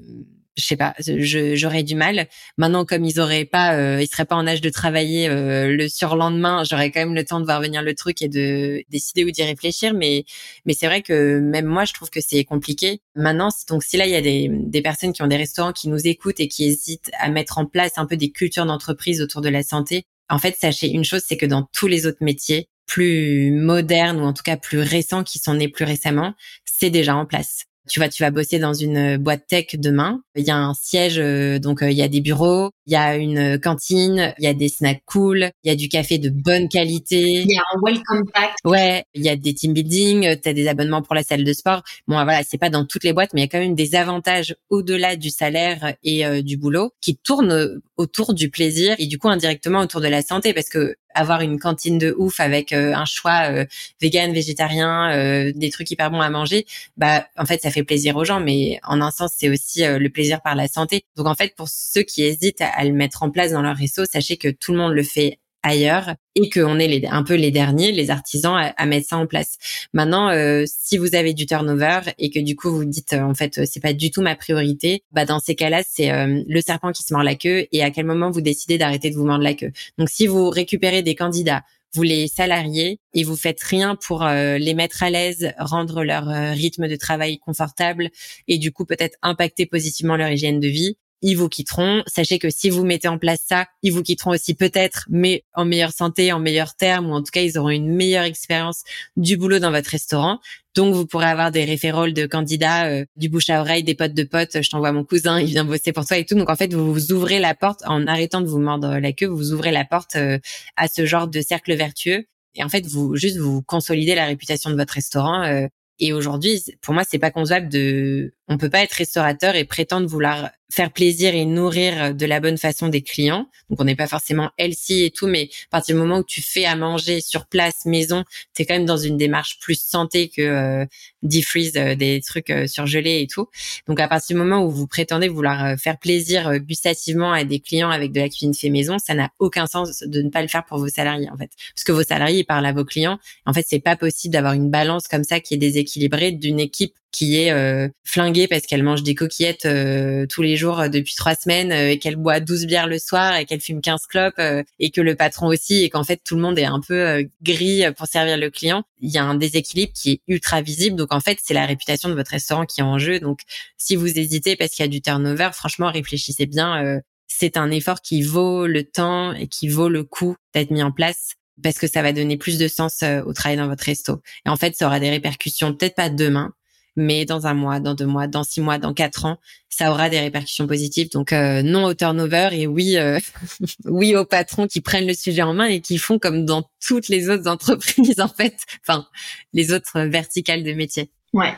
je sais pas, j'aurais du mal. Maintenant, comme ils auraient pas, euh, ils seraient pas en âge de travailler euh, le surlendemain, j'aurais quand même le temps de voir venir le truc et de décider ou d'y réfléchir. Mais, mais c'est vrai que même moi, je trouve que c'est compliqué. Maintenant, donc si là il y a des, des personnes qui ont des restaurants qui nous écoutent et qui hésitent à mettre en place un peu des cultures d'entreprise autour de la santé, en fait, sachez une chose, c'est que dans tous les autres métiers plus modernes ou en tout cas plus récents qui sont nés plus récemment, c'est déjà en place tu vois, tu vas bosser dans une boîte tech demain. Il y a un siège, donc il y a des bureaux, il y a une cantine, il y a des snacks cool, il y a du café de bonne qualité. Il y a un welcome pack. Ouais, il y a des team building, tu as des abonnements pour la salle de sport. Bon, voilà, c'est pas dans toutes les boîtes, mais il y a quand même des avantages au-delà du salaire et du boulot qui tournent autour du plaisir et du coup indirectement autour de la santé parce que avoir une cantine de ouf avec euh, un choix euh, vegan, végétarien, euh, des trucs hyper bons à manger, bah en fait ça fait plaisir aux gens, mais en un sens c'est aussi le plaisir par la santé. Donc en fait pour ceux qui hésitent à, le mettre en place dans leur réseau, sachez que tout le monde le fait ailleurs et qu'on est les, un peu les derniers, les artisans à, mettre ça en place. Maintenant, euh, si vous avez du turnover et que du coup vous dites euh, en fait c'est pas du tout ma priorité, bah dans ces cas-là c'est euh, le serpent qui se mord la queue et à quel moment vous décidez d'arrêter de vous mordre la queue. Donc si vous récupérez des candidats vous les salariez et vous faites rien pour les mettre à l'aise, rendre leur rythme de travail confortable et du coup peut-être impacter positivement leur hygiène de vie, ils vous quitteront. Sachez que si vous mettez en place ça, ils vous quitteront aussi peut-être, mais en meilleure santé, en meilleurs termes, ou en tout cas, ils auront une meilleure expérience du boulot dans votre restaurant. Donc, vous pourrez avoir des référoles de candidats, euh, du bouche à oreille, des potes de potes. Je t'envoie mon cousin, il vient bosser pour toi et tout. Donc, en fait, vous, vous ouvrez la porte en arrêtant de vous mordre la queue. Vous ouvrez la porte euh, à ce genre de cercle vertueux. Et en fait, vous juste vous consolidez la réputation de votre restaurant. Euh, et aujourd'hui, pour moi, c'est pas concevable de, on peut pas être restaurateur et prétendre vouloir faire plaisir et nourrir de la bonne façon des clients. Donc on n'est pas forcément healthy et tout, mais à partir du moment où tu fais à manger sur place, maison, tu es quand même dans une démarche plus santé que euh, defreeze euh, des trucs euh, surgelés et tout. Donc à partir du moment où vous prétendez vouloir euh, faire plaisir gustativement à des clients avec de la cuisine fait maison, ça n'a aucun sens de ne pas le faire pour vos salariés en fait. Parce que vos salariés ils parlent à vos clients. En fait, c'est pas possible d'avoir une balance comme ça qui est déséquilibrée d'une équipe qui est euh, flinguée parce qu'elle mange des coquillettes euh, tous les jours euh, depuis trois semaines et qu'elle boit 12 bières le soir et qu'elle fume 15 clopes et que le patron aussi et qu'en fait tout le monde est un peu gris pour servir le client. Il y a un déséquilibre qui est ultra visible. Donc en fait, c'est la réputation de votre restaurant qui est en jeu. Donc si vous hésitez parce qu'il y a du turnover, franchement, réfléchissez bien. c'est un effort qui vaut le temps et qui vaut le coup d'être mis en place parce que ça va donner plus de sens au travail dans votre resto. Et en fait, ça aura des répercussions, peut-être pas demain, mais dans un mois, dans deux mois, dans six mois, dans quatre ans, ça aura des répercussions positives. Donc euh, non au turnover et oui, euh, oui aux patrons qui prennent le sujet en main et qui font comme dans toutes les autres entreprises en fait, enfin les autres verticales de métier. Ouais.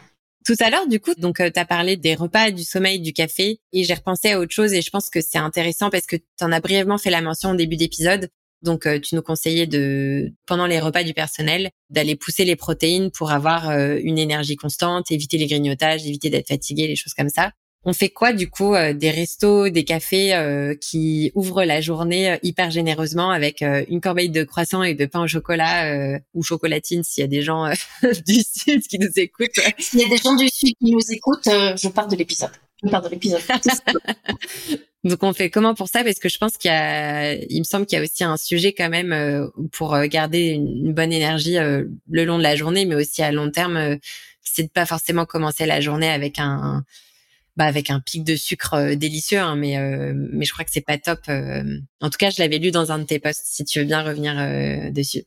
Tout à l'heure, du coup, donc euh, tu as parlé des repas, du sommeil, du café, et j'ai repensé à autre chose, et je pense que c'est intéressant parce que tu en as brièvement fait la mention au début d'épisode. Donc, euh, tu nous conseillais de, pendant les repas du personnel, d'aller pousser les protéines pour avoir euh, une énergie constante, éviter les grignotages, éviter d'être fatigué, les choses comme ça. On fait quoi du coup euh, des restos, des cafés qui ouvrent la journée hyper généreusement avec une corbeille de croissants et de pain au chocolat ou chocolatine s'il y a des gens du sud qui nous écoutent? S'il y a des gens du sud qui nous écoutent, je pars de l'épisode. Je pars de l'épisode. Donc on fait comment pour ça? Parce que je pense qu'il y a, il me semble qu'il y a aussi un sujet quand même euh, pour euh, garder une, bonne énergie euh, le long de la journée, mais aussi à long terme, c'est de pas forcément commencer la journée avec un, bah avec un pic de sucre délicieux, hein, mais mais je crois que c'est pas top. en tout cas, je l'avais lu dans un de tes posts. Si tu veux bien revenir dessus.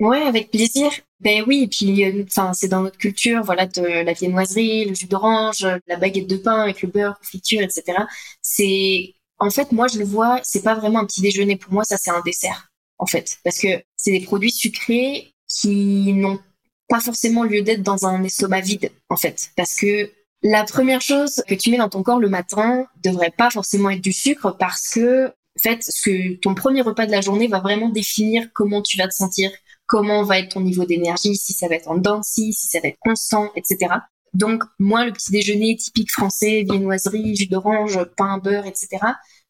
Ouais, avec plaisir. Ben oui, et puis euh, enfin c'est dans notre culture, voilà, de la viennoiserie, le jus d'orange, la baguette de pain avec le beurre, confiture, etc. C'est en fait moi je le vois, c'est pas vraiment un petit déjeuner. Pour moi, ça c'est un dessert en fait, parce que c'est des produits sucrés qui n'ont pas forcément lieu d'être dans un estomac vide en fait, parce que la première chose que tu mets dans ton corps le matin devrait pas forcément être du sucre parce que en fait, ce que ton premier repas de la journée va vraiment définir comment tu vas te sentir, comment va être ton niveau d'énergie, si ça va être en dents si ça va être constant, etc. Donc, moi, le petit déjeuner typique français, viennoiserie, jus d'orange, pain, beurre, etc.,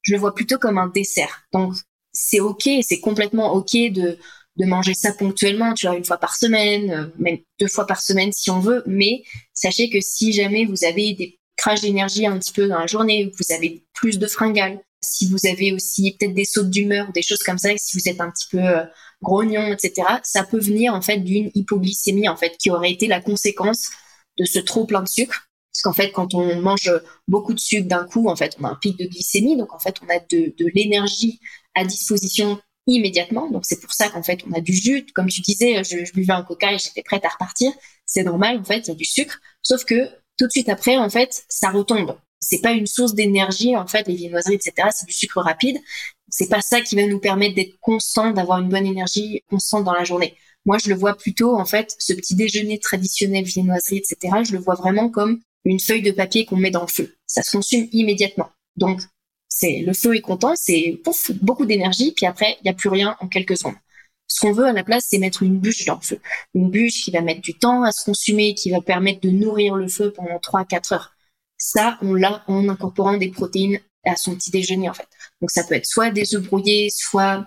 je le vois plutôt comme un dessert. Donc, c'est OK, c'est complètement OK de, de manger ça ponctuellement, tu vois, une fois par semaine, euh, même deux fois par semaine si on veut, mais sachez que si jamais vous avez des crashs d'énergie un petit peu dans la journée, vous avez plus de fringales, si vous avez aussi peut-être des sautes d'humeur, des choses comme ça, si vous êtes un petit peu euh, grognon, etc., ça peut venir en fait d'une hypoglycémie en fait qui aurait été la conséquence de ce trop plein de sucre. Parce qu'en fait, quand on mange beaucoup de sucre d'un coup, en fait, on a un pic de glycémie, donc en fait, on a de, l'énergie à disposition immédiatement. Donc c'est pour ça qu'en fait, on a du jus. Comme tu disais, je, je buvais un coca et j'étais prête à repartir. C'est normal, en fait, il y a du sucre. Sauf que tout de suite après, en fait, ça retombe. C'est pas une source d'énergie, en fait, les viennoiseries, etc. C'est du sucre rapide. C'est pas ça qui va nous permettre d'être constant, d'avoir une bonne énergie constante dans la journée. Moi, je le vois plutôt, en fait, ce petit déjeuner traditionnel, viennoiserie, etc. Je le vois vraiment comme une feuille de papier qu'on met dans le feu. Ça se consume immédiatement. Donc, c'est le feu est content, c'est beaucoup d'énergie, puis après, il n'y a plus rien en quelques secondes. Ce qu'on veut à la place, c'est mettre une bûche dans le feu. Une bûche qui va mettre du temps à se consumer, qui va permettre de nourrir le feu pendant 3-4 heures. Ça, on l'a en incorporant des protéines à son petit déjeuner, en fait. Donc, ça peut être soit des œufs brouillés, soit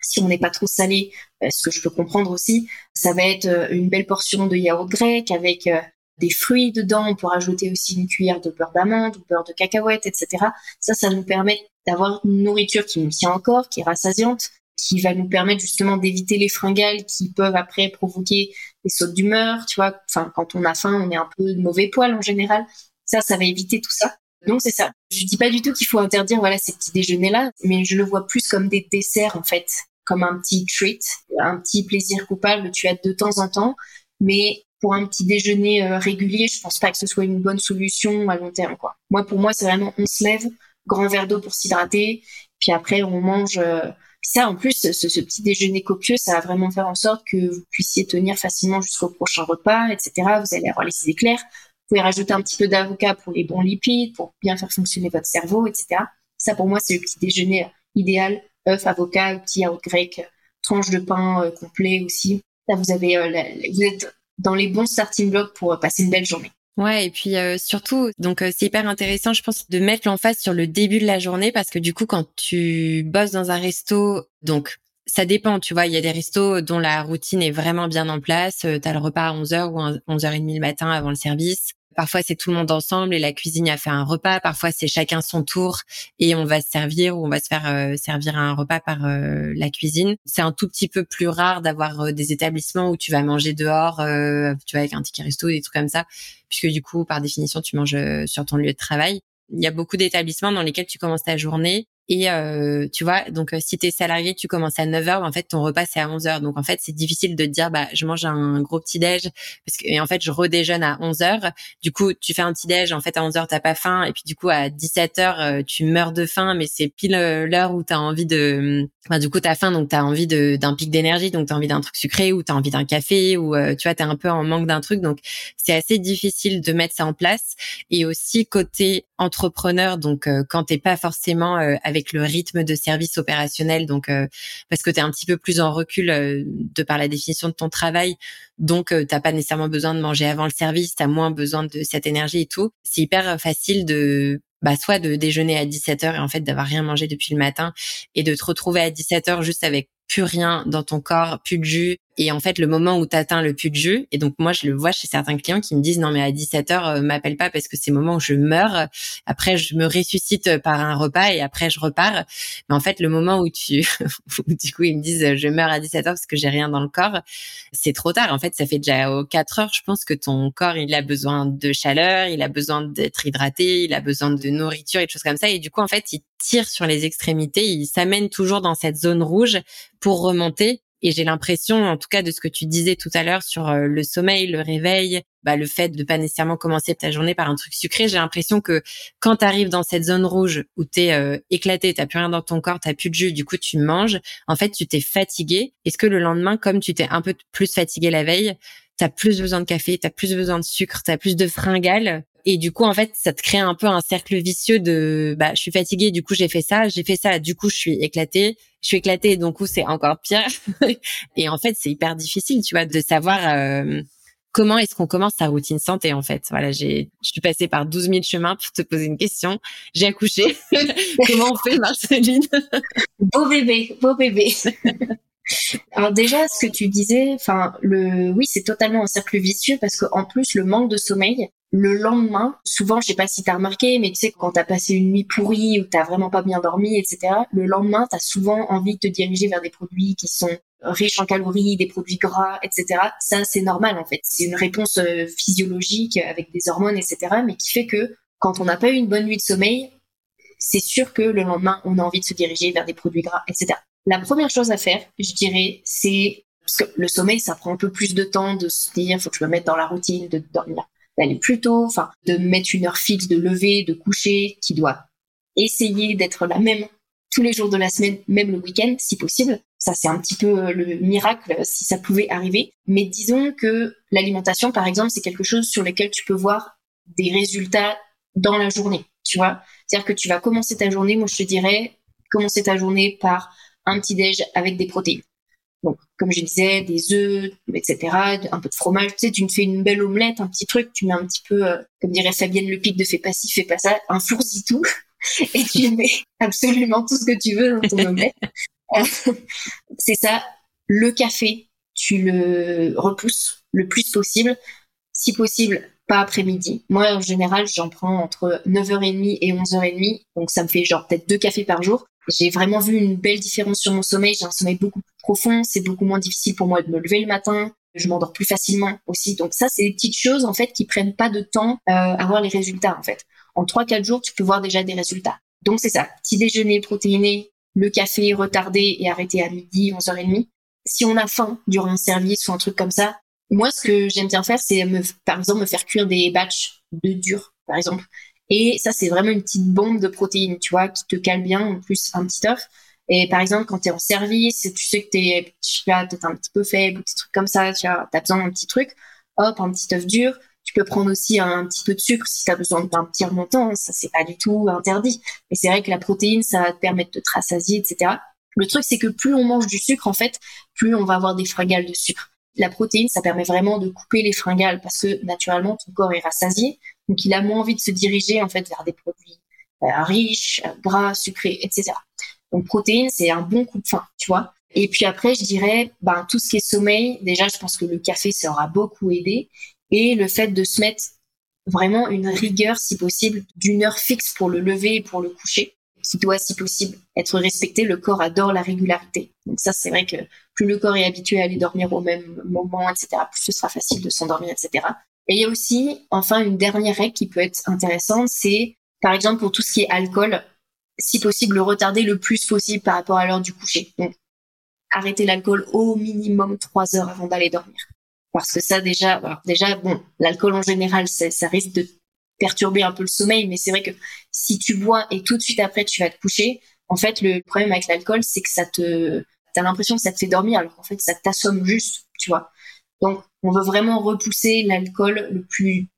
si on n'est pas trop salé, euh, ce que je peux comprendre aussi, ça va être euh, une belle portion de yaourt grec avec euh, des fruits dedans. On peut rajouter aussi une cuillère de beurre d'amande ou beurre de cacahuète, etc. Ça, ça nous permet d'avoir une nourriture qui nous tient encore, qui est rassasiante, qui va nous permettre justement d'éviter les fringales qui peuvent après provoquer des sautes d'humeur, tu vois. Enfin, quand on a faim, on est un peu de mauvais poil en général. Ça, ça va éviter tout ça. Donc c'est ça. Je dis pas du tout qu'il faut interdire voilà ces petits déjeuners là, mais je le vois plus comme des desserts en fait, comme un petit treat, un petit plaisir coupable tu as de temps en temps, mais pour un petit déjeuner euh, régulier, je pense pas que ce soit une bonne solution à long terme quoi. Moi pour moi c'est vraiment on se lève, grand verre d'eau pour s'hydrater, puis après on mange euh, ça, en plus, ce, ce, petit déjeuner copieux, ça va vraiment faire en sorte que vous puissiez tenir facilement jusqu'au prochain repas, etc. Vous allez avoir les idées claires. Vous pouvez rajouter un petit peu d'avocat pour les bons lipides, pour bien faire fonctionner votre cerveau, etc. Ça, pour moi, c'est le petit déjeuner idéal. œuf, avocat, petit yaourt grec, tranche de pain euh, complet aussi. Là, vous avez, euh, vous êtes dans les bons starting blocks pour euh, passer une belle journée. Ouais, et puis surtout, donc c'est hyper intéressant, je pense, de mettre l'emphase sur le début de la journée parce que du coup, quand tu bosses dans un resto, donc ça dépend, tu vois, il y a des restos dont la routine est vraiment bien en place. Tu as le repas à 11h ou 11h30 le matin avant le service. Parfois, c'est tout le monde ensemble et la cuisine a fait un repas. Parfois, c'est chacun son tour et on va se servir ou on va se faire euh, servir un repas par euh, la cuisine. C'est un tout petit peu plus rare d'avoir euh, des établissements où tu vas manger dehors, tu vas avec un ticket resto, des trucs comme ça, puisque du coup, par définition, tu manges sur ton lieu de travail. Il y a beaucoup d'établissements dans lesquels tu commences ta journée et euh, tu vois, donc euh, si tu es salarié, tu commences à 9h, en fait ton repas c'est à 11h. Donc en fait, c'est difficile de te dire bah je mange un gros petit déj parce que et en fait je redéjeune à 11h. Du coup, tu fais un petit déj, en fait à 11h t'as pas faim et puis du coup à 17h euh, tu meurs de faim mais c'est pile euh, l'heure où tu as envie de bah, du coup tu as faim donc tu as envie d'un pic d'énergie donc tu as envie d'un truc sucré ou tu as envie d'un café ou tu vois tu es un peu en manque d'un truc donc c'est assez difficile de mettre ça en place et aussi côté entrepreneur donc quand t'es pas forcément avec avec le rythme de service opérationnel, donc euh, parce que tu es un petit peu plus en recul euh, de par la définition de ton travail, donc euh, t'as pas nécessairement besoin de manger avant le service, tu as moins besoin de cette énergie et tout. C'est hyper facile de bah soit de déjeuner à 17h et en fait d'avoir rien mangé depuis le matin et de te retrouver à 17h juste avec plus rien dans ton corps, plus de jus. Et en fait, le moment où tu atteins le plus de jus, et donc moi, je le vois chez certains clients qui me disent non mais à 17 h euh, m'appelle pas parce que c'est le moment où je meurs. Après, je me ressuscite par un repas et après je repars. Mais en fait, le moment où tu, du coup, ils me disent je meurs à 17 h parce que j'ai rien dans le corps, c'est trop tard. En fait, ça fait déjà aux 4 heures, je pense que ton corps, il a besoin de chaleur, il a besoin d'être hydraté, il a besoin de nourriture et de choses comme ça. Et du coup, en fait, il tire sur les extrémités, il s'amène toujours dans cette zone rouge pour remonter. Et j'ai l'impression, en tout cas, de ce que tu disais tout à l'heure sur euh, le sommeil, le réveil, bah, le fait de pas nécessairement commencer ta journée par un truc sucré, j'ai l'impression que quand tu arrives dans cette zone rouge où tu es euh, éclaté, t'as plus rien dans ton corps, t'as plus de jus, du coup tu manges, en fait tu t'es fatigué. Est-ce que le lendemain, comme tu t'es un peu plus fatigué la veille, t'as plus besoin de café, t'as plus besoin de sucre, t'as plus de fringales et du coup, en fait, ça te crée un peu un cercle vicieux de, bah, je suis fatiguée, du coup, j'ai fait ça, j'ai fait ça, du coup, je suis éclatée, je suis éclatée, donc coup, c'est encore pire. et en fait, c'est hyper difficile, tu vois, de savoir euh, comment est-ce qu'on commence sa routine santé, en fait. Voilà, j'ai, je suis passée par 12 000 chemins pour te poser une question. J'ai accouché. comment on fait, Marceline? Beau bébé, beau bébé. Alors déjà, ce que tu disais, enfin, le, oui, c'est totalement un cercle vicieux parce qu'en plus, le manque de sommeil, le lendemain, souvent, je sais pas si t'as remarqué, mais tu sais, quand t'as passé une nuit pourrie ou t'as vraiment pas bien dormi, etc., le lendemain, t'as souvent envie de te diriger vers des produits qui sont riches en calories, des produits gras, etc. Ça, c'est normal, en fait. C'est une réponse euh, physiologique avec des hormones, etc., mais qui fait que quand on n'a pas eu une bonne nuit de sommeil, c'est sûr que le lendemain, on a envie de se diriger vers des produits gras, etc. La première chose à faire, je dirais, c'est parce que le sommeil, ça prend un peu plus de temps de se dire, faut que je me mette dans la routine de dormir. D'aller plus tôt, enfin, de mettre une heure fixe de lever, de coucher, qui doit essayer d'être la même tous les jours de la semaine, même le week-end, si possible. Ça, c'est un petit peu euh, le miracle si ça pouvait arriver. Mais disons que l'alimentation, par exemple, c'est quelque chose sur lequel tu peux voir des résultats dans la journée, tu vois. C'est-à-dire que tu vas commencer ta journée, moi je te dirais, commencer ta journée par un petit déj avec des protéines. Donc, comme je disais, des œufs, etc., un peu de fromage. Tu sais, tu me fais une belle omelette, un petit truc, tu mets un petit peu, euh, comme dirait Fabienne Lepic de Fais pas ci, fais pas ça, un fourzi-tout, et tu mets absolument tout ce que tu veux dans ton omelette. c'est ça. Le café, tu le repousses le plus possible. Si possible, pas après-midi. Moi, en général, j'en prends entre 9h30 et 11h30. Donc, ça me fait genre peut-être deux cafés par jour. J'ai vraiment vu une belle différence sur mon sommeil. J'ai un sommeil beaucoup plus profond. C'est beaucoup moins difficile pour moi de me lever le matin. Je m'endors plus facilement aussi. Donc ça, c'est des petites choses en fait qui prennent pas de temps euh, à voir les résultats en fait. En 3-4 jours, tu peux voir déjà des résultats. Donc c'est ça. Petit déjeuner protéiné, le café retardé et arrêté à midi, 11h30. Si on a faim durant un service ou un truc comme ça, moi, ce que j'aime bien faire, c'est par exemple, me faire cuire des batchs de dur, par exemple. Et ça, c'est vraiment une petite bombe de protéines, tu vois, qui te cale bien, en plus un petit œuf. Et par exemple, quand tu es en service, tu sais que tu es, peut-être un petit peu faible, des trucs comme ça, tu as, besoin d'un petit truc, hop, un petit œuf dur. Tu peux prendre aussi un petit peu de sucre si tu as besoin d'un petit remontant, ça c'est pas du tout interdit. Mais c'est vrai que la protéine, ça va te permettre de te rassasier, etc. Le truc, c'est que plus on mange du sucre, en fait, plus on va avoir des fringales de sucre. La protéine, ça permet vraiment de couper les fringales parce que naturellement, ton corps est rassasié. Donc, il a moins envie de se diriger, en fait, vers des produits euh, riches, gras, sucrés, etc. Donc, protéine, c'est un bon coup de fin, tu vois. Et puis après, je dirais, ben, tout ce qui est sommeil, déjà, je pense que le café, ça aura beaucoup aidé. Et le fait de se mettre vraiment une rigueur, si possible, d'une heure fixe pour le lever et pour le coucher qui doit, si possible, être respecté. Le corps adore la régularité. Donc ça, c'est vrai que plus le corps est habitué à aller dormir au même moment, etc., plus ce sera facile de s'endormir, etc. Et il y a aussi, enfin, une dernière règle qui peut être intéressante, c'est, par exemple, pour tout ce qui est alcool, si possible, le retarder le plus possible par rapport à l'heure du coucher. Donc, arrêter l'alcool au minimum trois heures avant d'aller dormir. Parce que ça, déjà, déjà, bon, l'alcool en général, ça risque de perturber un peu le sommeil, mais c'est vrai que si tu bois et tout de suite après tu vas te coucher, en fait le problème avec l'alcool c'est que ça te, t'as l'impression que ça te fait dormir alors qu'en fait ça t'assomme juste, tu vois. Donc on veut vraiment repousser l'alcool le plus,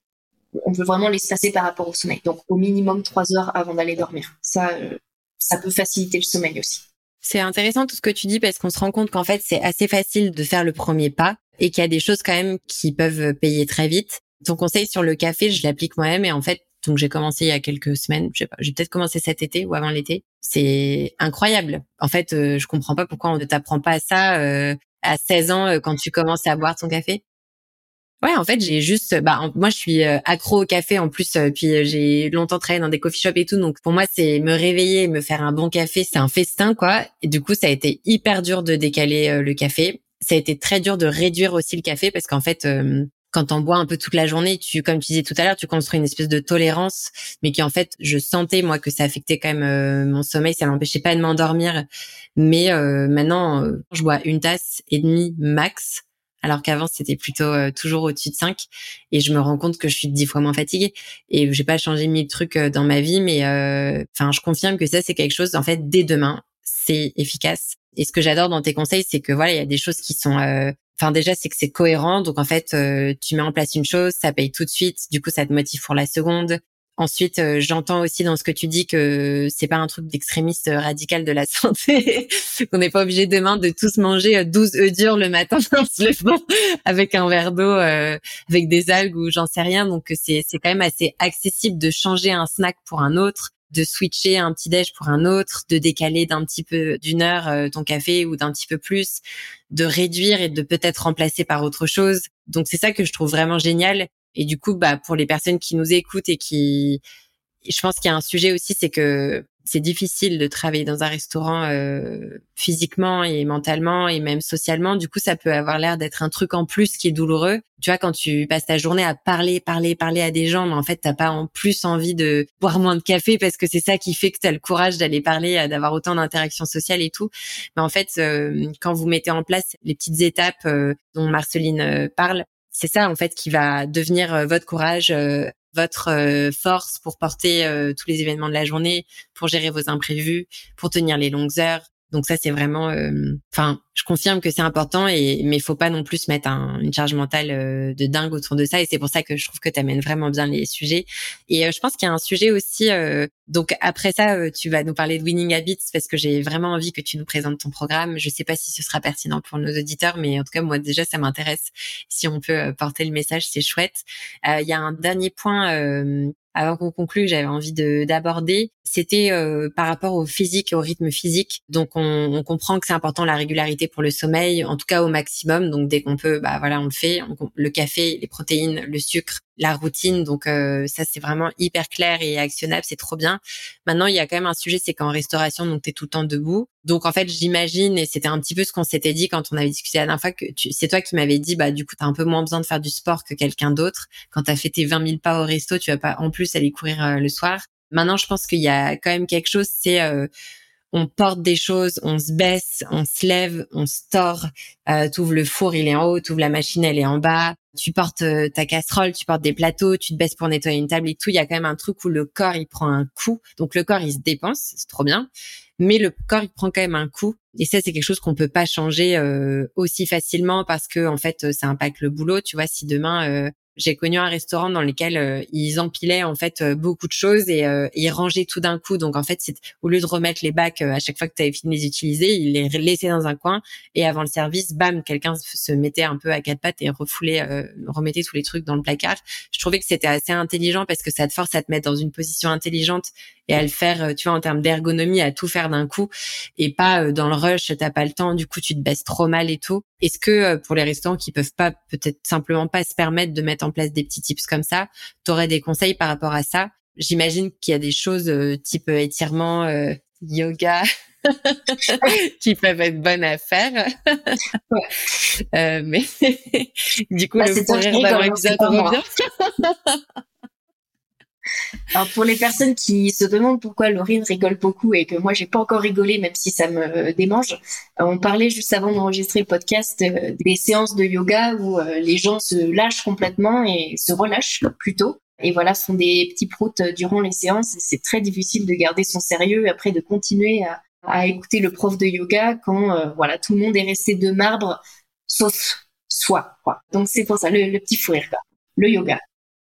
on veut vraiment l'espacer par rapport au sommeil. Donc au minimum trois heures avant d'aller dormir. Ça, euh, ça peut faciliter le sommeil aussi. C'est intéressant tout ce que tu dis parce qu'on se rend compte qu'en fait c'est assez facile de faire le premier pas et qu'il y a des choses quand même qui peuvent payer très vite. Ton conseil sur le café, je l'applique moi-même et en fait, donc j'ai commencé il y a quelques semaines, je sais pas, j'ai peut-être commencé cet été ou avant l'été. C'est incroyable. En fait, euh, je comprends pas pourquoi on ne t'apprend pas ça euh, à 16 ans euh, quand tu commences à boire ton café? Ouais, en fait, j'ai juste, bah, moi, je suis accro au café en plus, puis j'ai longtemps travaillé dans des coffee shops et tout, donc pour moi, c'est me réveiller, me faire un bon café, c'est un festin, quoi. Et du coup, ça a été hyper dur de décaler le café. Ça a été très dur de réduire aussi le café parce qu'en fait, quand on boit un peu toute la journée, tu, comme tu disais tout à l'heure, tu construis une espèce de tolérance, mais qui en fait, je sentais moi que ça affectait quand même euh, mon sommeil, ça m'empêchait pas de m'endormir. Mais euh, maintenant, euh, je bois une tasse et demie max, alors qu'avant c'était plutôt toujours au-dessus de 5 et je me rends compte que je suis dix fois moins fatiguée et j'ai pas changé mille trucs dans ma vie mais enfin je confirme que ça c'est quelque chose en fait dès demain c'est efficace et ce que j'adore dans tes conseils c'est que voilà il y a des choses qui sont Enfin déjà c'est que c'est cohérent, donc en fait euh, tu mets en place une chose, ça paye tout de suite, du coup ça te motive pour la seconde. Ensuite, euh, j'entends aussi dans ce que tu dis que c'est pas un truc d'extrémiste radical de la santé, qu'on n'est pas obligé demain de tous manger 12 œufs durs le matin avec un verre d'eau, euh, avec des algues ou j'en sais rien. Donc c'est c'est quand même assez accessible de changer un snack pour un autre de switcher un petit déj pour un autre, de décaler d'un petit peu d'une heure euh, ton café ou d'un petit peu plus, de réduire et de peut-être remplacer par autre chose. Donc c'est ça que je trouve vraiment génial. Et du coup, bah pour les personnes qui nous écoutent et qui, je pense qu'il y a un sujet aussi, c'est que c'est difficile de travailler dans un restaurant euh, physiquement et mentalement et même socialement. Du coup, ça peut avoir l'air d'être un truc en plus qui est douloureux. Tu vois, quand tu passes ta journée à parler, parler, parler à des gens, mais en fait, t'as pas en plus envie de boire moins de café parce que c'est ça qui fait que tu as le courage d'aller parler, d'avoir autant d'interactions sociales et tout. Mais en fait, euh, quand vous mettez en place les petites étapes euh, dont Marceline parle, c'est ça en fait qui va devenir votre courage, votre force pour porter tous les événements de la journée, pour gérer vos imprévus, pour tenir les longues heures. Donc ça c'est vraiment, enfin je confirme que c'est important et mais faut pas non plus mettre une charge mentale euh, de dingue autour de ça et c'est pour ça que je trouve que tu amènes vraiment bien les sujets. Et euh, je pense qu'il y a un sujet aussi euh, donc après ça tu vas nous parler de Winning Habits parce que j'ai vraiment envie que tu nous présentes ton programme. Je sais pas si ce sera pertinent pour nos auditeurs mais en tout cas moi déjà ça m'intéresse si on peut porter le message c'est chouette. Il y a un dernier point avant qu'on conclue, j'avais envie de d'aborder, c'était par rapport au physique, au rythme physique. Donc on, on comprend que c'est important la régularité pour le sommeil, en tout cas au maximum. Donc dès qu'on peut, bah voilà, on le fait. le café, les protéines, le sucre, la routine. Donc euh, ça c'est vraiment hyper clair et actionnable, c'est trop bien. Maintenant il y a quand même un sujet, c'est qu'en restauration, donc t'es tout le temps debout. Donc en fait j'imagine et c'était un petit peu ce qu'on s'était dit quand on avait discuté la dernière fois que c'est toi qui m'avais dit bah du coup t'as un peu moins besoin de faire du sport que quelqu'un d'autre. Quand t'as fait tes 20 000 pas au resto, tu vas pas en plus aller courir euh, le soir. Maintenant, je pense qu'il y a quand même quelque chose, c'est euh, on porte des choses, on se baisse, on se lève, on se tord. Euh, le four, il est en haut, tu ouvres la machine, elle est en bas. Tu portes euh, ta casserole, tu portes des plateaux, tu te baisses pour nettoyer une table et tout. Il y a quand même un truc où le corps, il prend un coup. Donc le corps, il se dépense, c'est trop bien. Mais le corps, il prend quand même un coup. Et ça, c'est quelque chose qu'on peut pas changer euh, aussi facilement parce que en fait, ça impacte le boulot. Tu vois, si demain euh, j'ai connu un restaurant dans lequel euh, ils empilaient en fait euh, beaucoup de choses et euh, ils rangeaient tout d'un coup. Donc en fait, au lieu de remettre les bacs à chaque fois que tu avais fini de les utiliser, ils les laissaient dans un coin et avant le service, bam, quelqu'un se mettait un peu à quatre pattes et refoulait, remettait tous les trucs dans le placard. Je trouvais que c'était assez intelligent parce que ça te force à te mettre dans une position intelligente et à le faire, tu vois, en termes d'ergonomie, à tout faire d'un coup et pas dans le rush, t'as pas le temps, du coup tu te baisses trop mal et tout. Est-ce que pour les restaurants qui peuvent pas peut-être simplement pas se permettre de mettre en place des petits tips comme ça, tu aurais des conseils par rapport à ça? J'imagine qu'il y a des choses euh, type euh, étirement, euh, yoga qui peuvent être bonnes à faire. mais du coup, bah, le pourrir d'avoir épisode revient. Alors pour les personnes qui se demandent pourquoi Laurine rigole beaucoup et que moi j'ai pas encore rigolé même si ça me démange, on parlait juste avant d'enregistrer le podcast euh, des séances de yoga où euh, les gens se lâchent complètement et se relâchent plutôt. Et voilà, font des petits proutes durant les séances. C'est très difficile de garder son sérieux et après de continuer à, écouter le prof de yoga quand euh, voilà tout le monde est resté de marbre sauf soi. Quoi. Donc c'est pour ça le, petit fou rire, le yoga.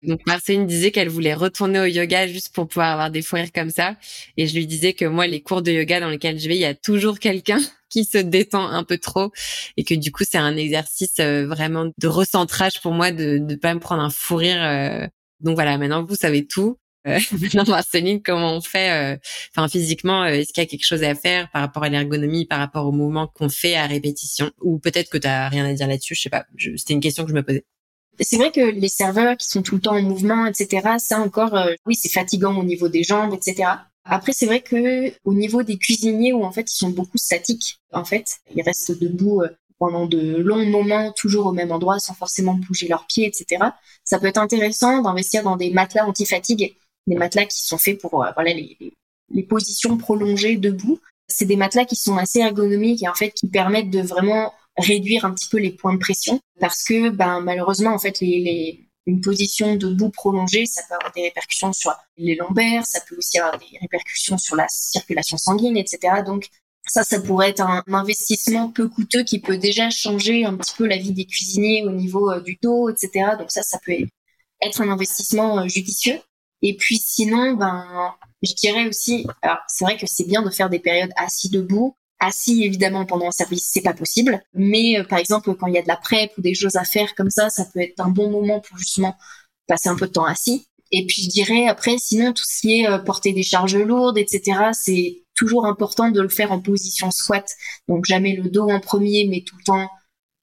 Donc Marceline disait qu'elle voulait retourner au yoga juste pour pouvoir avoir des fous rires comme ça. Et je lui disais que moi, les cours de yoga dans lesquels je vais, il y a toujours quelqu'un qui se détend un peu trop et que du coup, c'est un exercice euh, vraiment de recentrage pour moi de ne pas me prendre un fou rire. Euh. Donc voilà, maintenant vous savez tout. Euh, maintenant Marceline, comment on fait Enfin physiquement, est-ce qu'il y a quelque chose à faire par rapport à l'ergonomie, par rapport au mouvement qu'on fait à répétition? Ou peut-être que tu as rien à dire là-dessus, je sais pas. C'était une question que je me posais. C'est vrai que les serveurs qui sont tout le temps en mouvement, etc., ça encore, euh, oui, c'est fatigant au niveau des jambes, etc. Après, c'est vrai que au niveau des cuisiniers, où en fait ils sont beaucoup statiques, en fait, ils restent debout euh, pendant de longs moments, toujours au même endroit, sans forcément bouger leurs pieds, etc. Ça peut être intéressant d'investir dans des matelas anti-fatigue, des matelas qui sont faits pour euh, voilà les, les positions prolongées debout. C'est des matelas qui sont assez ergonomiques et en fait qui permettent de vraiment réduire un petit peu les points de pression parce que ben malheureusement en fait les, les une position debout prolongée, ça peut avoir des répercussions sur les lombaires, ça peut aussi avoir des répercussions sur la circulation sanguine, etc. Donc ça, ça pourrait être un investissement peu coûteux qui peut déjà changer un petit peu la vie des cuisiniers au niveau euh, du dos, etc. Donc ça, ça peut être un investissement euh, judicieux. Et puis sinon, ben, je dirais aussi, alors c'est vrai que c'est bien de faire des périodes assis debout, assis évidemment pendant un service, c'est pas possible. Mais euh, par exemple, quand il y a de la prep ou des choses à faire comme ça, ça peut être un bon moment pour justement passer un peu de temps assis. Et puis je dirais après, sinon tout ce qui est euh, porter des charges lourdes, etc. C'est toujours important de le faire en position squat. Donc jamais le dos en premier, mais tout le temps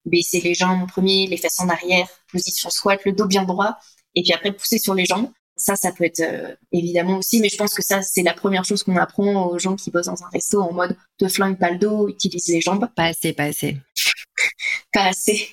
baisser les jambes en premier, les fesses en arrière, position squat, le dos bien droit, et puis après pousser sur les jambes. Ça, ça peut être euh, évidemment aussi, mais je pense que ça, c'est la première chose qu'on apprend aux gens qui bossent dans un resto en mode te flingue pas le dos, utilise les jambes. Pas assez, pas assez. pas assez.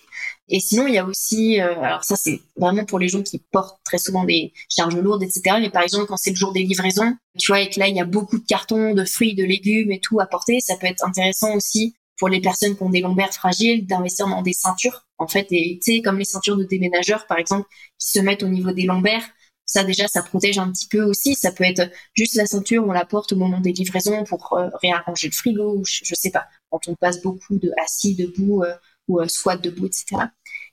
Et sinon, il y a aussi, euh, alors ça, c'est vraiment pour les gens qui portent très souvent des charges lourdes, etc. Mais par exemple, quand c'est le jour des livraisons, tu vois, et que là, il y a beaucoup de cartons, de fruits, de légumes et tout à porter, ça peut être intéressant aussi pour les personnes qui ont des lombaires fragiles d'investir dans des ceintures en fait et tu sais comme les ceintures de déménageurs par exemple qui se mettent au niveau des lombaires ça déjà ça protège un petit peu aussi ça peut être juste la ceinture on la porte au moment des livraisons pour euh, réarranger le frigo ou je, sais pas quand on passe beaucoup de assis debout euh, ou euh, soit debout etc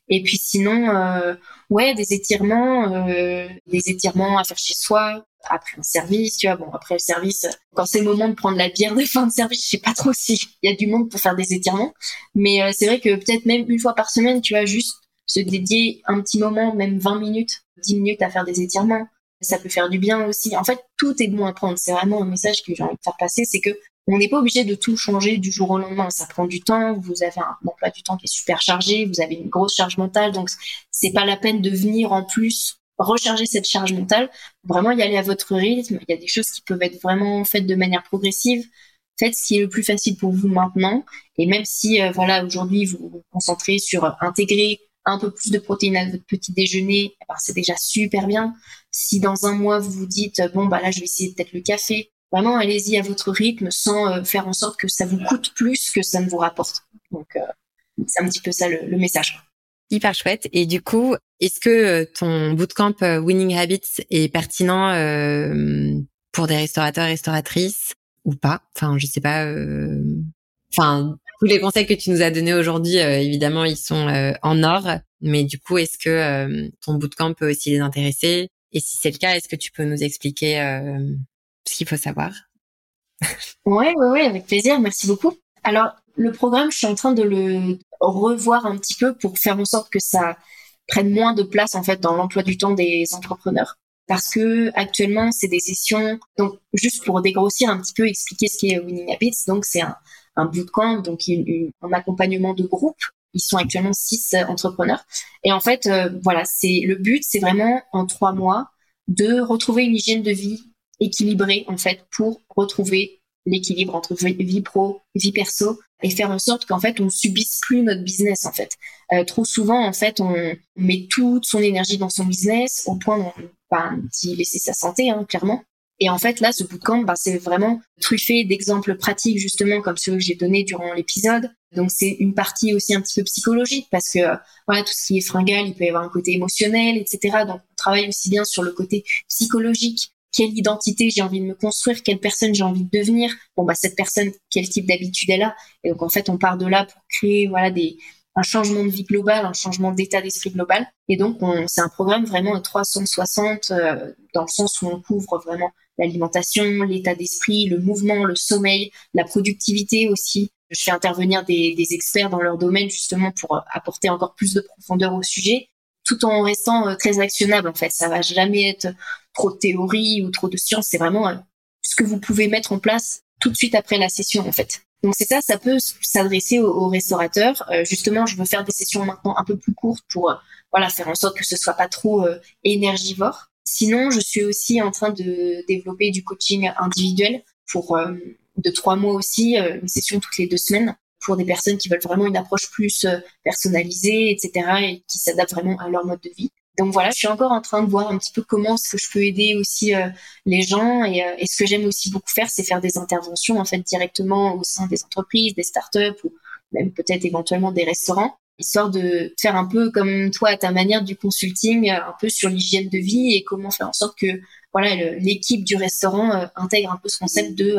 et puis sinon ouais des étirements des étirements à faire chez soi après un service, tu vois. Bon, après le service, quand c'est le moment de prendre la bière de fin de service, je sais pas trop si il y a du monde pour faire des étirements. Mais c'est vrai que peut-être même une fois par semaine, tu vois, juste se dédier un petit moment, même 20 minutes, 10 minutes à faire des étirements, ça peut faire du bien aussi. En fait, tout est bon à prendre. C'est vraiment un message que j'ai envie de faire passer, c'est que on n'est pas obligé de tout changer du jour au lendemain. Ça prend du temps. Vous avez un emploi du temps qui est super chargé. Vous avez une grosse charge mentale. Donc, c'est pas la peine de venir en plus recharger cette charge mentale, vraiment y aller à votre rythme. Il y a des choses qui peuvent être vraiment faites de manière progressive. Faites ce qui est le plus facile pour vous maintenant. Et même si, euh, voilà, aujourd'hui, vous vous concentrez sur intégrer un peu plus de protéines à votre petit déjeuner, eh ben, c'est déjà super bien. Si dans un mois, vous vous dites, bon, bah là, je vais essayer peut-être le café, vraiment, allez-y à votre rythme sans euh, faire en sorte que ça vous coûte plus que ça ne vous rapporte. Donc, euh, c'est un petit peu ça le, le message. Hyper chouette. Et du coup, est-ce que euh, ton bootcamp euh, Winning Habits est pertinent euh, pour des restaurateurs restauratrices ou pas? Enfin, je sais pas. Enfin, tous les conseils que tu nous as donnés aujourd'hui, évidemment, ils sont en or. Mais du coup, est-ce que ton bootcamp peut aussi les intéresser? Et si c'est le cas, est-ce que tu peux nous expliquer ce qu'il faut savoir? Ouais, ouais, ouais, avec plaisir. Merci beaucoup. Alors, le programme, je suis en train de le revoir un petit peu pour faire en sorte que ça prenne moins de place en fait dans l'emploi du temps des entrepreneurs. Parce que actuellement, c'est des sessions. Donc, juste pour dégrossir un petit peu, expliquer ce qu'est Winning Habits. Donc, c'est un, un bootcamp, donc un accompagnement de groupe. Ils sont actuellement six entrepreneurs. Et en fait, euh, voilà, c'est le but, c'est vraiment en trois mois de retrouver une hygiène de vie équilibrée en fait pour retrouver l'équilibre entre vie pro, vie perso et faire en sorte qu'en fait on subisse plus notre business en fait. Euh, trop souvent en fait on, met toute son énergie dans son business au point d'y laisser sa santé hein, clairement. Et en fait là ce bootcamp bah, c'est vraiment truffé d'exemples pratiques justement comme ceux que j'ai donnés durant l'épisode. Donc c'est une partie aussi un petit peu psychologique parce que voilà tout ce qui est fringal il peut y avoir un côté émotionnel etc. Donc on travaille aussi bien sur le côté psychologique quelle identité j'ai envie de me construire, quelle personne j'ai envie de devenir? Bon bah cette personne, quel type d'habitude elle a? Et donc en fait on part de là pour créer voilà des un changement de vie global, un changement d'état d'esprit global. Et donc c'est un programme vraiment 360 euh, dans le sens où on couvre vraiment l'alimentation, l'état d'esprit, le mouvement, le sommeil, la productivité aussi. Je fais intervenir des, des experts dans leur domaine justement pour euh, apporter encore plus de profondeur au sujet tout en restant euh, très actionnable en fait. Ça va jamais être trop de théorie ou trop de science. C'est vraiment euh, ce que vous pouvez mettre en place tout de suite après la session en fait. Donc c'est ça, ça peut s'adresser aux, restaurateurs. Euh, justement, je veux faire des sessions maintenant un peu plus courtes pour voilà faire en sorte que ce soit pas trop énergivore. Sinon, je suis aussi en train de développer du coaching individuel pour de trois mois aussi, une session toutes les deux semaines pour des personnes qui veulent vraiment une approche plus euh, personnalisée, etc., et qui s'adaptent vraiment à leur mode de vie. Donc voilà, je suis encore en train de voir un petit peu comment est-ce que je peux aider aussi euh, les gens et, euh, et, ce que j'aime aussi beaucoup faire, c'est faire des interventions en fait directement au sein des entreprises, des startups ou même peut-être éventuellement des restaurants, histoire de faire un peu comme toi à ta manière du consulting, un peu sur l'hygiène de vie et comment faire en sorte que voilà l'équipe du restaurant intègre un peu ce concept de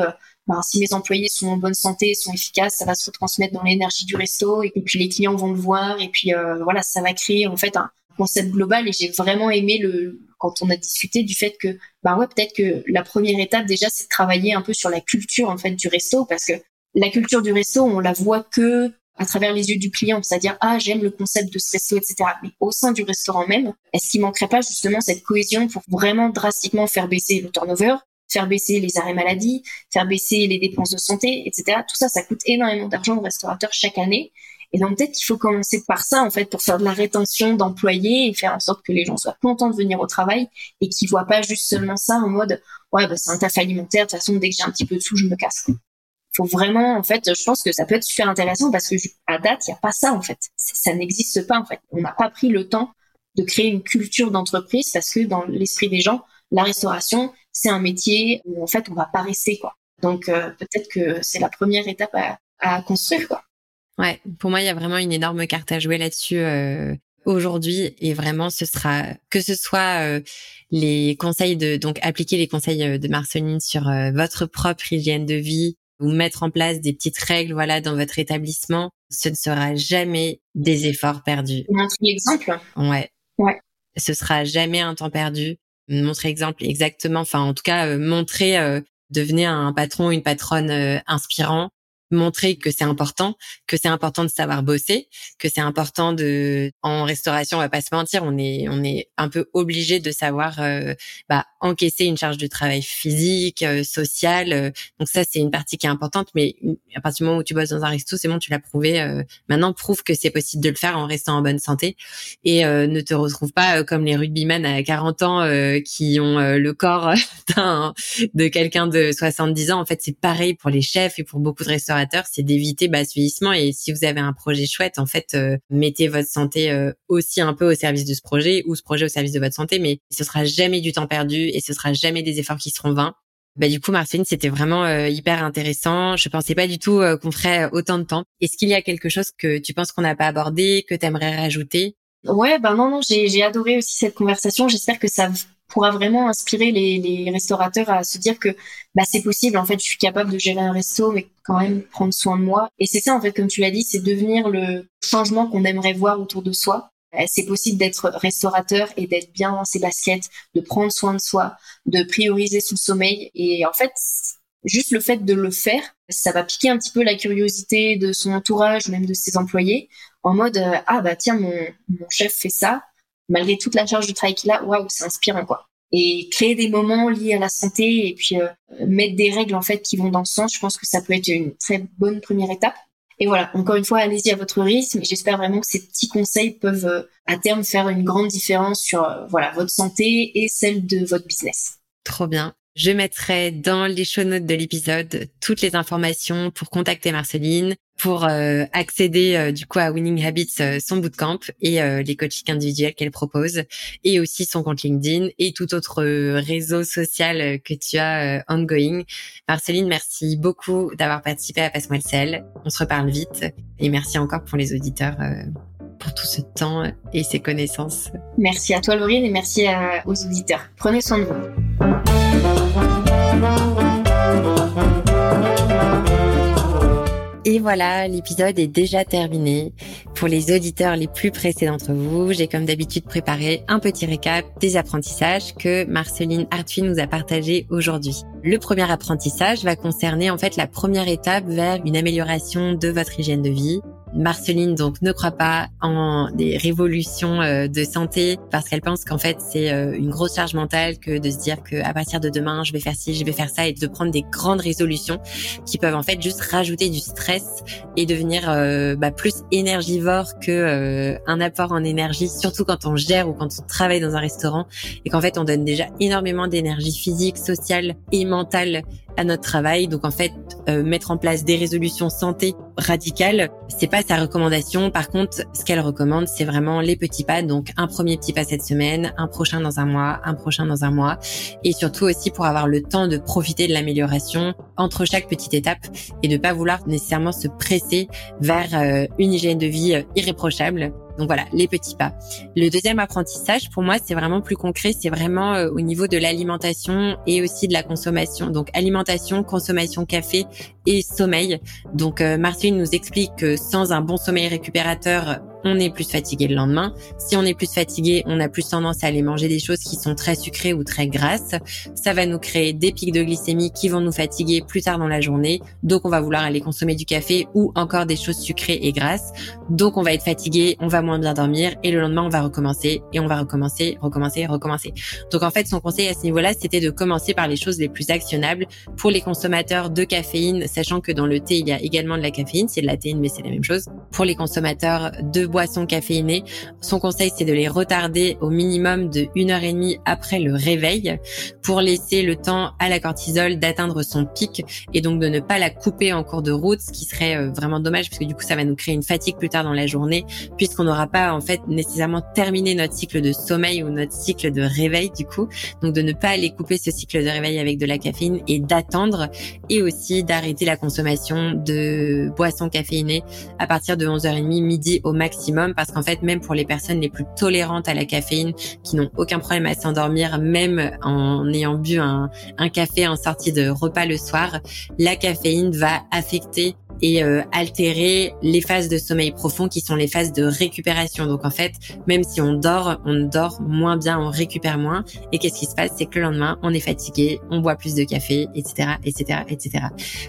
ben, si mes employés sont en bonne santé, sont efficaces, ça va se retransmettre dans l'énergie du resto et, puis les clients vont le voir et puis euh, voilà, ça va créer en fait un concept global et j'ai vraiment aimé le quand on a discuté du fait que bah ouais peut-être que la première étape déjà c'est de travailler un peu sur la culture en fait du resto parce que la culture du resto on la voit que à travers les yeux du client, c'est-à-dire ah j'aime le concept de ce resto, etc. Mais au sein du restaurant même, est-ce qu'il manquerait pas justement cette cohésion pour vraiment drastiquement faire baisser le turnover, faire baisser les arrêts maladie, faire baisser les dépenses de santé, etc. Tout ça, ça coûte énormément d'argent aux restaurateurs chaque année. Et donc peut-être qu'il faut commencer par ça en fait pour faire de la rétention d'employés et faire en sorte que les gens soient contents de venir au travail et qu'ils voient pas juste seulement ça en mode ouais bah, c'est un taf alimentaire de toute façon dès que j'ai un petit peu de sous je me casse. Faut vraiment en fait je pense que ça peut être super intéressant parce que à date il y a pas ça en fait ça, n'existe pas en fait on n'a pas pris le temps de créer une culture d'entreprise parce que dans l'esprit des gens la restauration c'est un métier où en fait on va pas rester quoi. Donc euh, peut-être que c'est la première étape à, construire quoi. Ouais, pour moi, il y a vraiment une énorme carte à jouer là-dessus euh, aujourd'hui et vraiment, ce sera que ce soit euh, les conseils de donc appliquer les conseils euh, de Marceline sur votre propre hygiène de vie ou mettre en place des petites règles, voilà, dans votre établissement, ce ne sera jamais des efforts perdus. Montrer l'exemple. Ouais. Ouais. Ce sera jamais un temps perdu. Montrer exemple, exactement. Enfin, en tout cas, montrer, devenez un patron, une patronne inspirant montrer que c'est important, que c'est important de savoir bosser, que c'est important de en restauration, on va pas se mentir, on est on est un peu obligé de savoir euh, bah, encaisser une charge de travail physique, euh, sociale. Euh. donc ça c'est une partie qui est importante, mais à partir du moment où tu bosses dans un resto, c'est bon, tu l'as prouvé. maintenant, prouve que c'est possible de le faire en restant en bonne santé et ne te retrouve pas comme les rugbyman à 40 ans qui ont le corps de quelqu'un de 70 ans. En fait, c'est pareil pour les chefs et pour beaucoup de restaurateurs c'est d'éviter bah, ce vieillissement. Et si vous avez un projet chouette, en fait, euh, mettez votre santé euh, aussi un peu au service de ce projet ou ce projet au service de votre santé. Mais ce sera jamais du temps perdu et ce sera jamais des efforts qui seront vains. Bah, du coup, Marceline, c'était vraiment euh, hyper intéressant. Je pensais pas du tout qu'on ferait autant de temps. Est-ce qu'il y a quelque chose que tu penses qu'on n'a pas abordé, que tu aimerais rajouter? Ouais, ben non, non, j'ai adoré aussi cette conversation. J'espère que ça pourra vraiment inspirer les, les, restaurateurs à se dire que bah, c'est possible. En fait, je suis capable de gérer un resto, mais quand même prendre soin de moi. Et c'est ça, en fait, comme tu l'as dit, c'est devenir le changement qu'on aimerait voir autour de soi. Euh, c'est possible d'être restaurateur et d'être bien dans ses baskets, de prendre soin de soi, de prioriser son sommeil. Et en fait, juste le fait de le faire, ça va piquer un petit peu la curiosité de son entourage, même de ses employés, en mode euh, ah bah tiens mon, mon chef fait ça, malgré toute la charge de travail qu'il a, waouh, c'est inspirant quoi. Et créer des moments liés à la santé et puis euh, mettre des règles en fait qui vont dans ce sens, je pense que ça peut être une très bonne première étape. Et voilà, encore une fois, allez-y à votre rythme. J'espère vraiment que ces petits conseils peuvent euh, à terme faire une grande différence sur euh, voilà votre santé et celle de votre business. Trop bien. Je mettrai dans les show notes de l'épisode toutes les informations pour contacter Marceline, pour euh, accéder euh, du coup à Winning Habits, euh, son bootcamp et les coachings individuels qu'elle propose, et aussi son compte LinkedIn et tout autre réseau social que tu as ongoing. Marceline, merci beaucoup d'avoir participé à Passe-moi le sel. On se reparle vite et merci encore pour les auditeurs pour tout ce temps et ces connaissances. Merci à toi Laurine et merci aux auditeurs. Prenez soin de vous. Et voilà, l'épisode est déjà terminé. Pour les auditeurs les plus pressés d'entre vous, j'ai comme d'habitude préparé un petit récap des apprentissages que Marceline Arthuis nous a partagés aujourd'hui. Le premier apprentissage va concerner en fait la première étape vers une amélioration de votre hygiène de vie, Marceline donc ne croit pas en des révolutions euh, de santé parce qu'elle pense qu'en fait c'est euh, une grosse charge mentale que de se dire que à partir de demain je vais faire ci, je vais faire ça et de prendre des grandes résolutions qui peuvent en fait juste rajouter du stress et devenir euh, bah, plus énergivore que un apport en énergie, surtout quand on gère ou quand on travaille dans un restaurant et qu'en fait on donne déjà énormément d'énergie physique, sociale et mentale à notre travail. Donc en fait, euh, mettre en place des résolutions santé radicales, c'est pas sa recommandation. Par contre, ce qu'elle recommande, c'est vraiment les petits pas. Donc un premier petit pas cette semaine, un prochain dans un mois, un prochain dans un mois, et surtout aussi pour avoir le temps de profiter de l'amélioration entre chaque petite étape et de pas vouloir nécessairement se presser vers euh, une hygiène de vie euh, irréprochable donc voilà, les petits pas. Le deuxième apprentissage, pour moi, c'est vraiment plus concret. C'est vraiment euh, au niveau de l'alimentation et aussi de la consommation. Donc alimentation, consommation café et sommeil. Donc euh, Marceline nous explique que sans un bon sommeil récupérateur, on est plus fatigué le lendemain. Si on est plus fatigué, on a plus tendance à aller manger des choses qui sont très sucrées ou très grasses. Ça va nous créer des pics de glycémie qui vont nous fatiguer plus tard dans la journée. Donc on va vouloir aller consommer du café ou encore des choses sucrées et grasses. Donc on va être fatigué, on va moins bien dormir et le lendemain on va recommencer et on va recommencer, recommencer, recommencer. Donc en fait son conseil à ce niveau-là, c'était de commencer par les choses les plus actionnables pour les consommateurs de caféine, sachant que dans le thé il y a également de la caféine, c'est de la théine mais c'est la même chose. Pour les consommateurs de boissons caféinées. Son conseil, c'est de les retarder au minimum de une heure et demie après le réveil pour laisser le temps à la cortisol d'atteindre son pic et donc de ne pas la couper en cours de route, ce qui serait euh, vraiment dommage parce que du coup, ça va nous créer une fatigue plus tard dans la journée puisqu'on n'aura pas en fait nécessairement terminé notre cycle de sommeil ou notre cycle de réveil du coup. Donc de ne pas aller couper ce cycle de réveil avec de la caféine et d'attendre et aussi d'arrêter la consommation de boissons caféinées à partir de 11h30 midi au parce qu'en fait même pour les personnes les plus tolérantes à la caféine qui n'ont aucun problème à s'endormir même en ayant bu un café en sortie de repas le soir, la caféine va affecter et euh, altérer les phases de sommeil profond qui sont les phases de récupération. Donc en fait, même si on dort, on dort moins bien, on récupère moins. Et qu'est-ce qui se passe? C'est que le lendemain, on est fatigué, on boit plus de café, etc., etc., etc.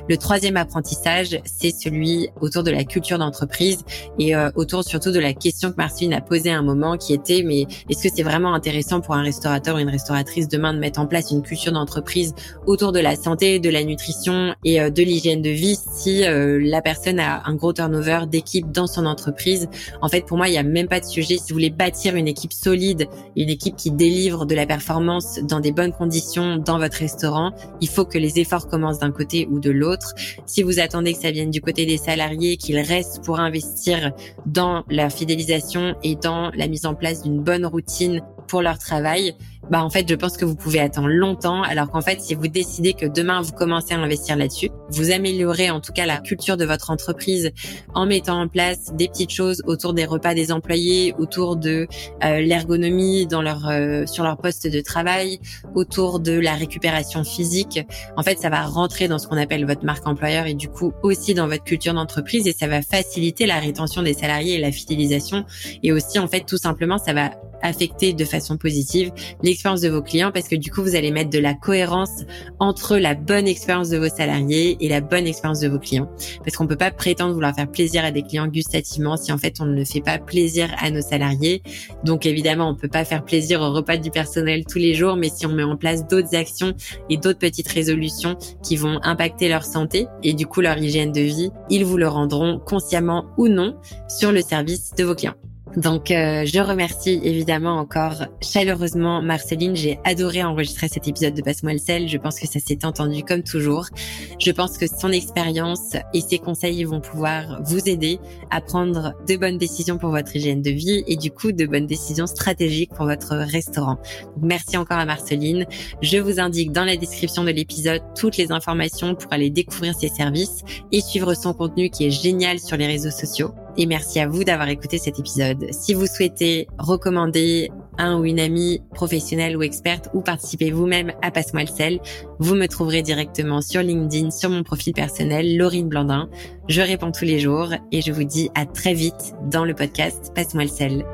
Le troisième apprentissage, c'est celui autour de la culture d'entreprise et euh, autour surtout de la question que Marceline a posée à un moment, qui était mais est-ce que c'est vraiment intéressant pour un restaurateur ou une restauratrice demain de mettre en place une culture d'entreprise autour de la santé, de la nutrition et euh, de l'hygiène de vie si la personne a un gros turnover d'équipe dans son entreprise. En fait, pour moi, il n'y a même pas de sujet. Si vous voulez bâtir une équipe solide, une équipe qui délivre de la performance dans des bonnes conditions dans votre restaurant, il faut que les efforts commencent d'un côté ou de l'autre. Si vous attendez que ça vienne du côté des salariés, qu'ils restent pour investir dans la fidélisation et dans la mise en place d'une bonne routine pour leur travail, bah en fait, je pense que vous pouvez attendre longtemps. Alors qu'en fait, si vous décidez que demain vous commencez à investir là-dessus, vous améliorez en tout cas la culture de votre entreprise en mettant en place des petites choses autour des repas des employés, autour de euh, l'ergonomie dans leur euh, sur leur poste de travail, autour de la récupération physique. En fait, ça va rentrer dans ce qu'on appelle votre marque employeur et du coup aussi dans votre culture d'entreprise et ça va faciliter la rétention des salariés et la fidélisation et aussi en fait tout simplement ça va affecter de façon positive l'expérience de vos clients parce que du coup, vous allez mettre de la cohérence entre la bonne expérience de vos salariés et la bonne expérience de vos clients. Parce qu'on peut pas prétendre vouloir faire plaisir à des clients gustativement si en fait on ne fait pas plaisir à nos salariés. Donc évidemment, on peut pas faire plaisir au repas du personnel tous les jours, mais si on met en place d'autres actions et d'autres petites résolutions qui vont impacter leur santé et du coup leur hygiène de vie, ils vous le rendront consciemment ou non sur le service de vos clients. Donc, euh, je remercie évidemment encore chaleureusement Marceline. J'ai adoré enregistrer cet épisode de Passe-moi le sel. Je pense que ça s'est entendu comme toujours. Je pense que son expérience et ses conseils vont pouvoir vous aider à prendre de bonnes décisions pour votre hygiène de vie et du coup de bonnes décisions stratégiques pour votre restaurant. merci encore à Marceline. Je vous indique dans la description de l'épisode toutes les informations pour aller découvrir ses services et suivre son contenu qui est génial sur les réseaux sociaux et merci à vous d'avoir écouté cet épisode. Si vous souhaitez recommander un ou une amie professionnelle ou experte ou participer vous-même à Passe-moi le sel, vous me trouverez directement sur LinkedIn, sur mon profil personnel, Laurine Blandin. Je réponds tous les jours et je vous dis à très vite dans le podcast Passe-moi le sel.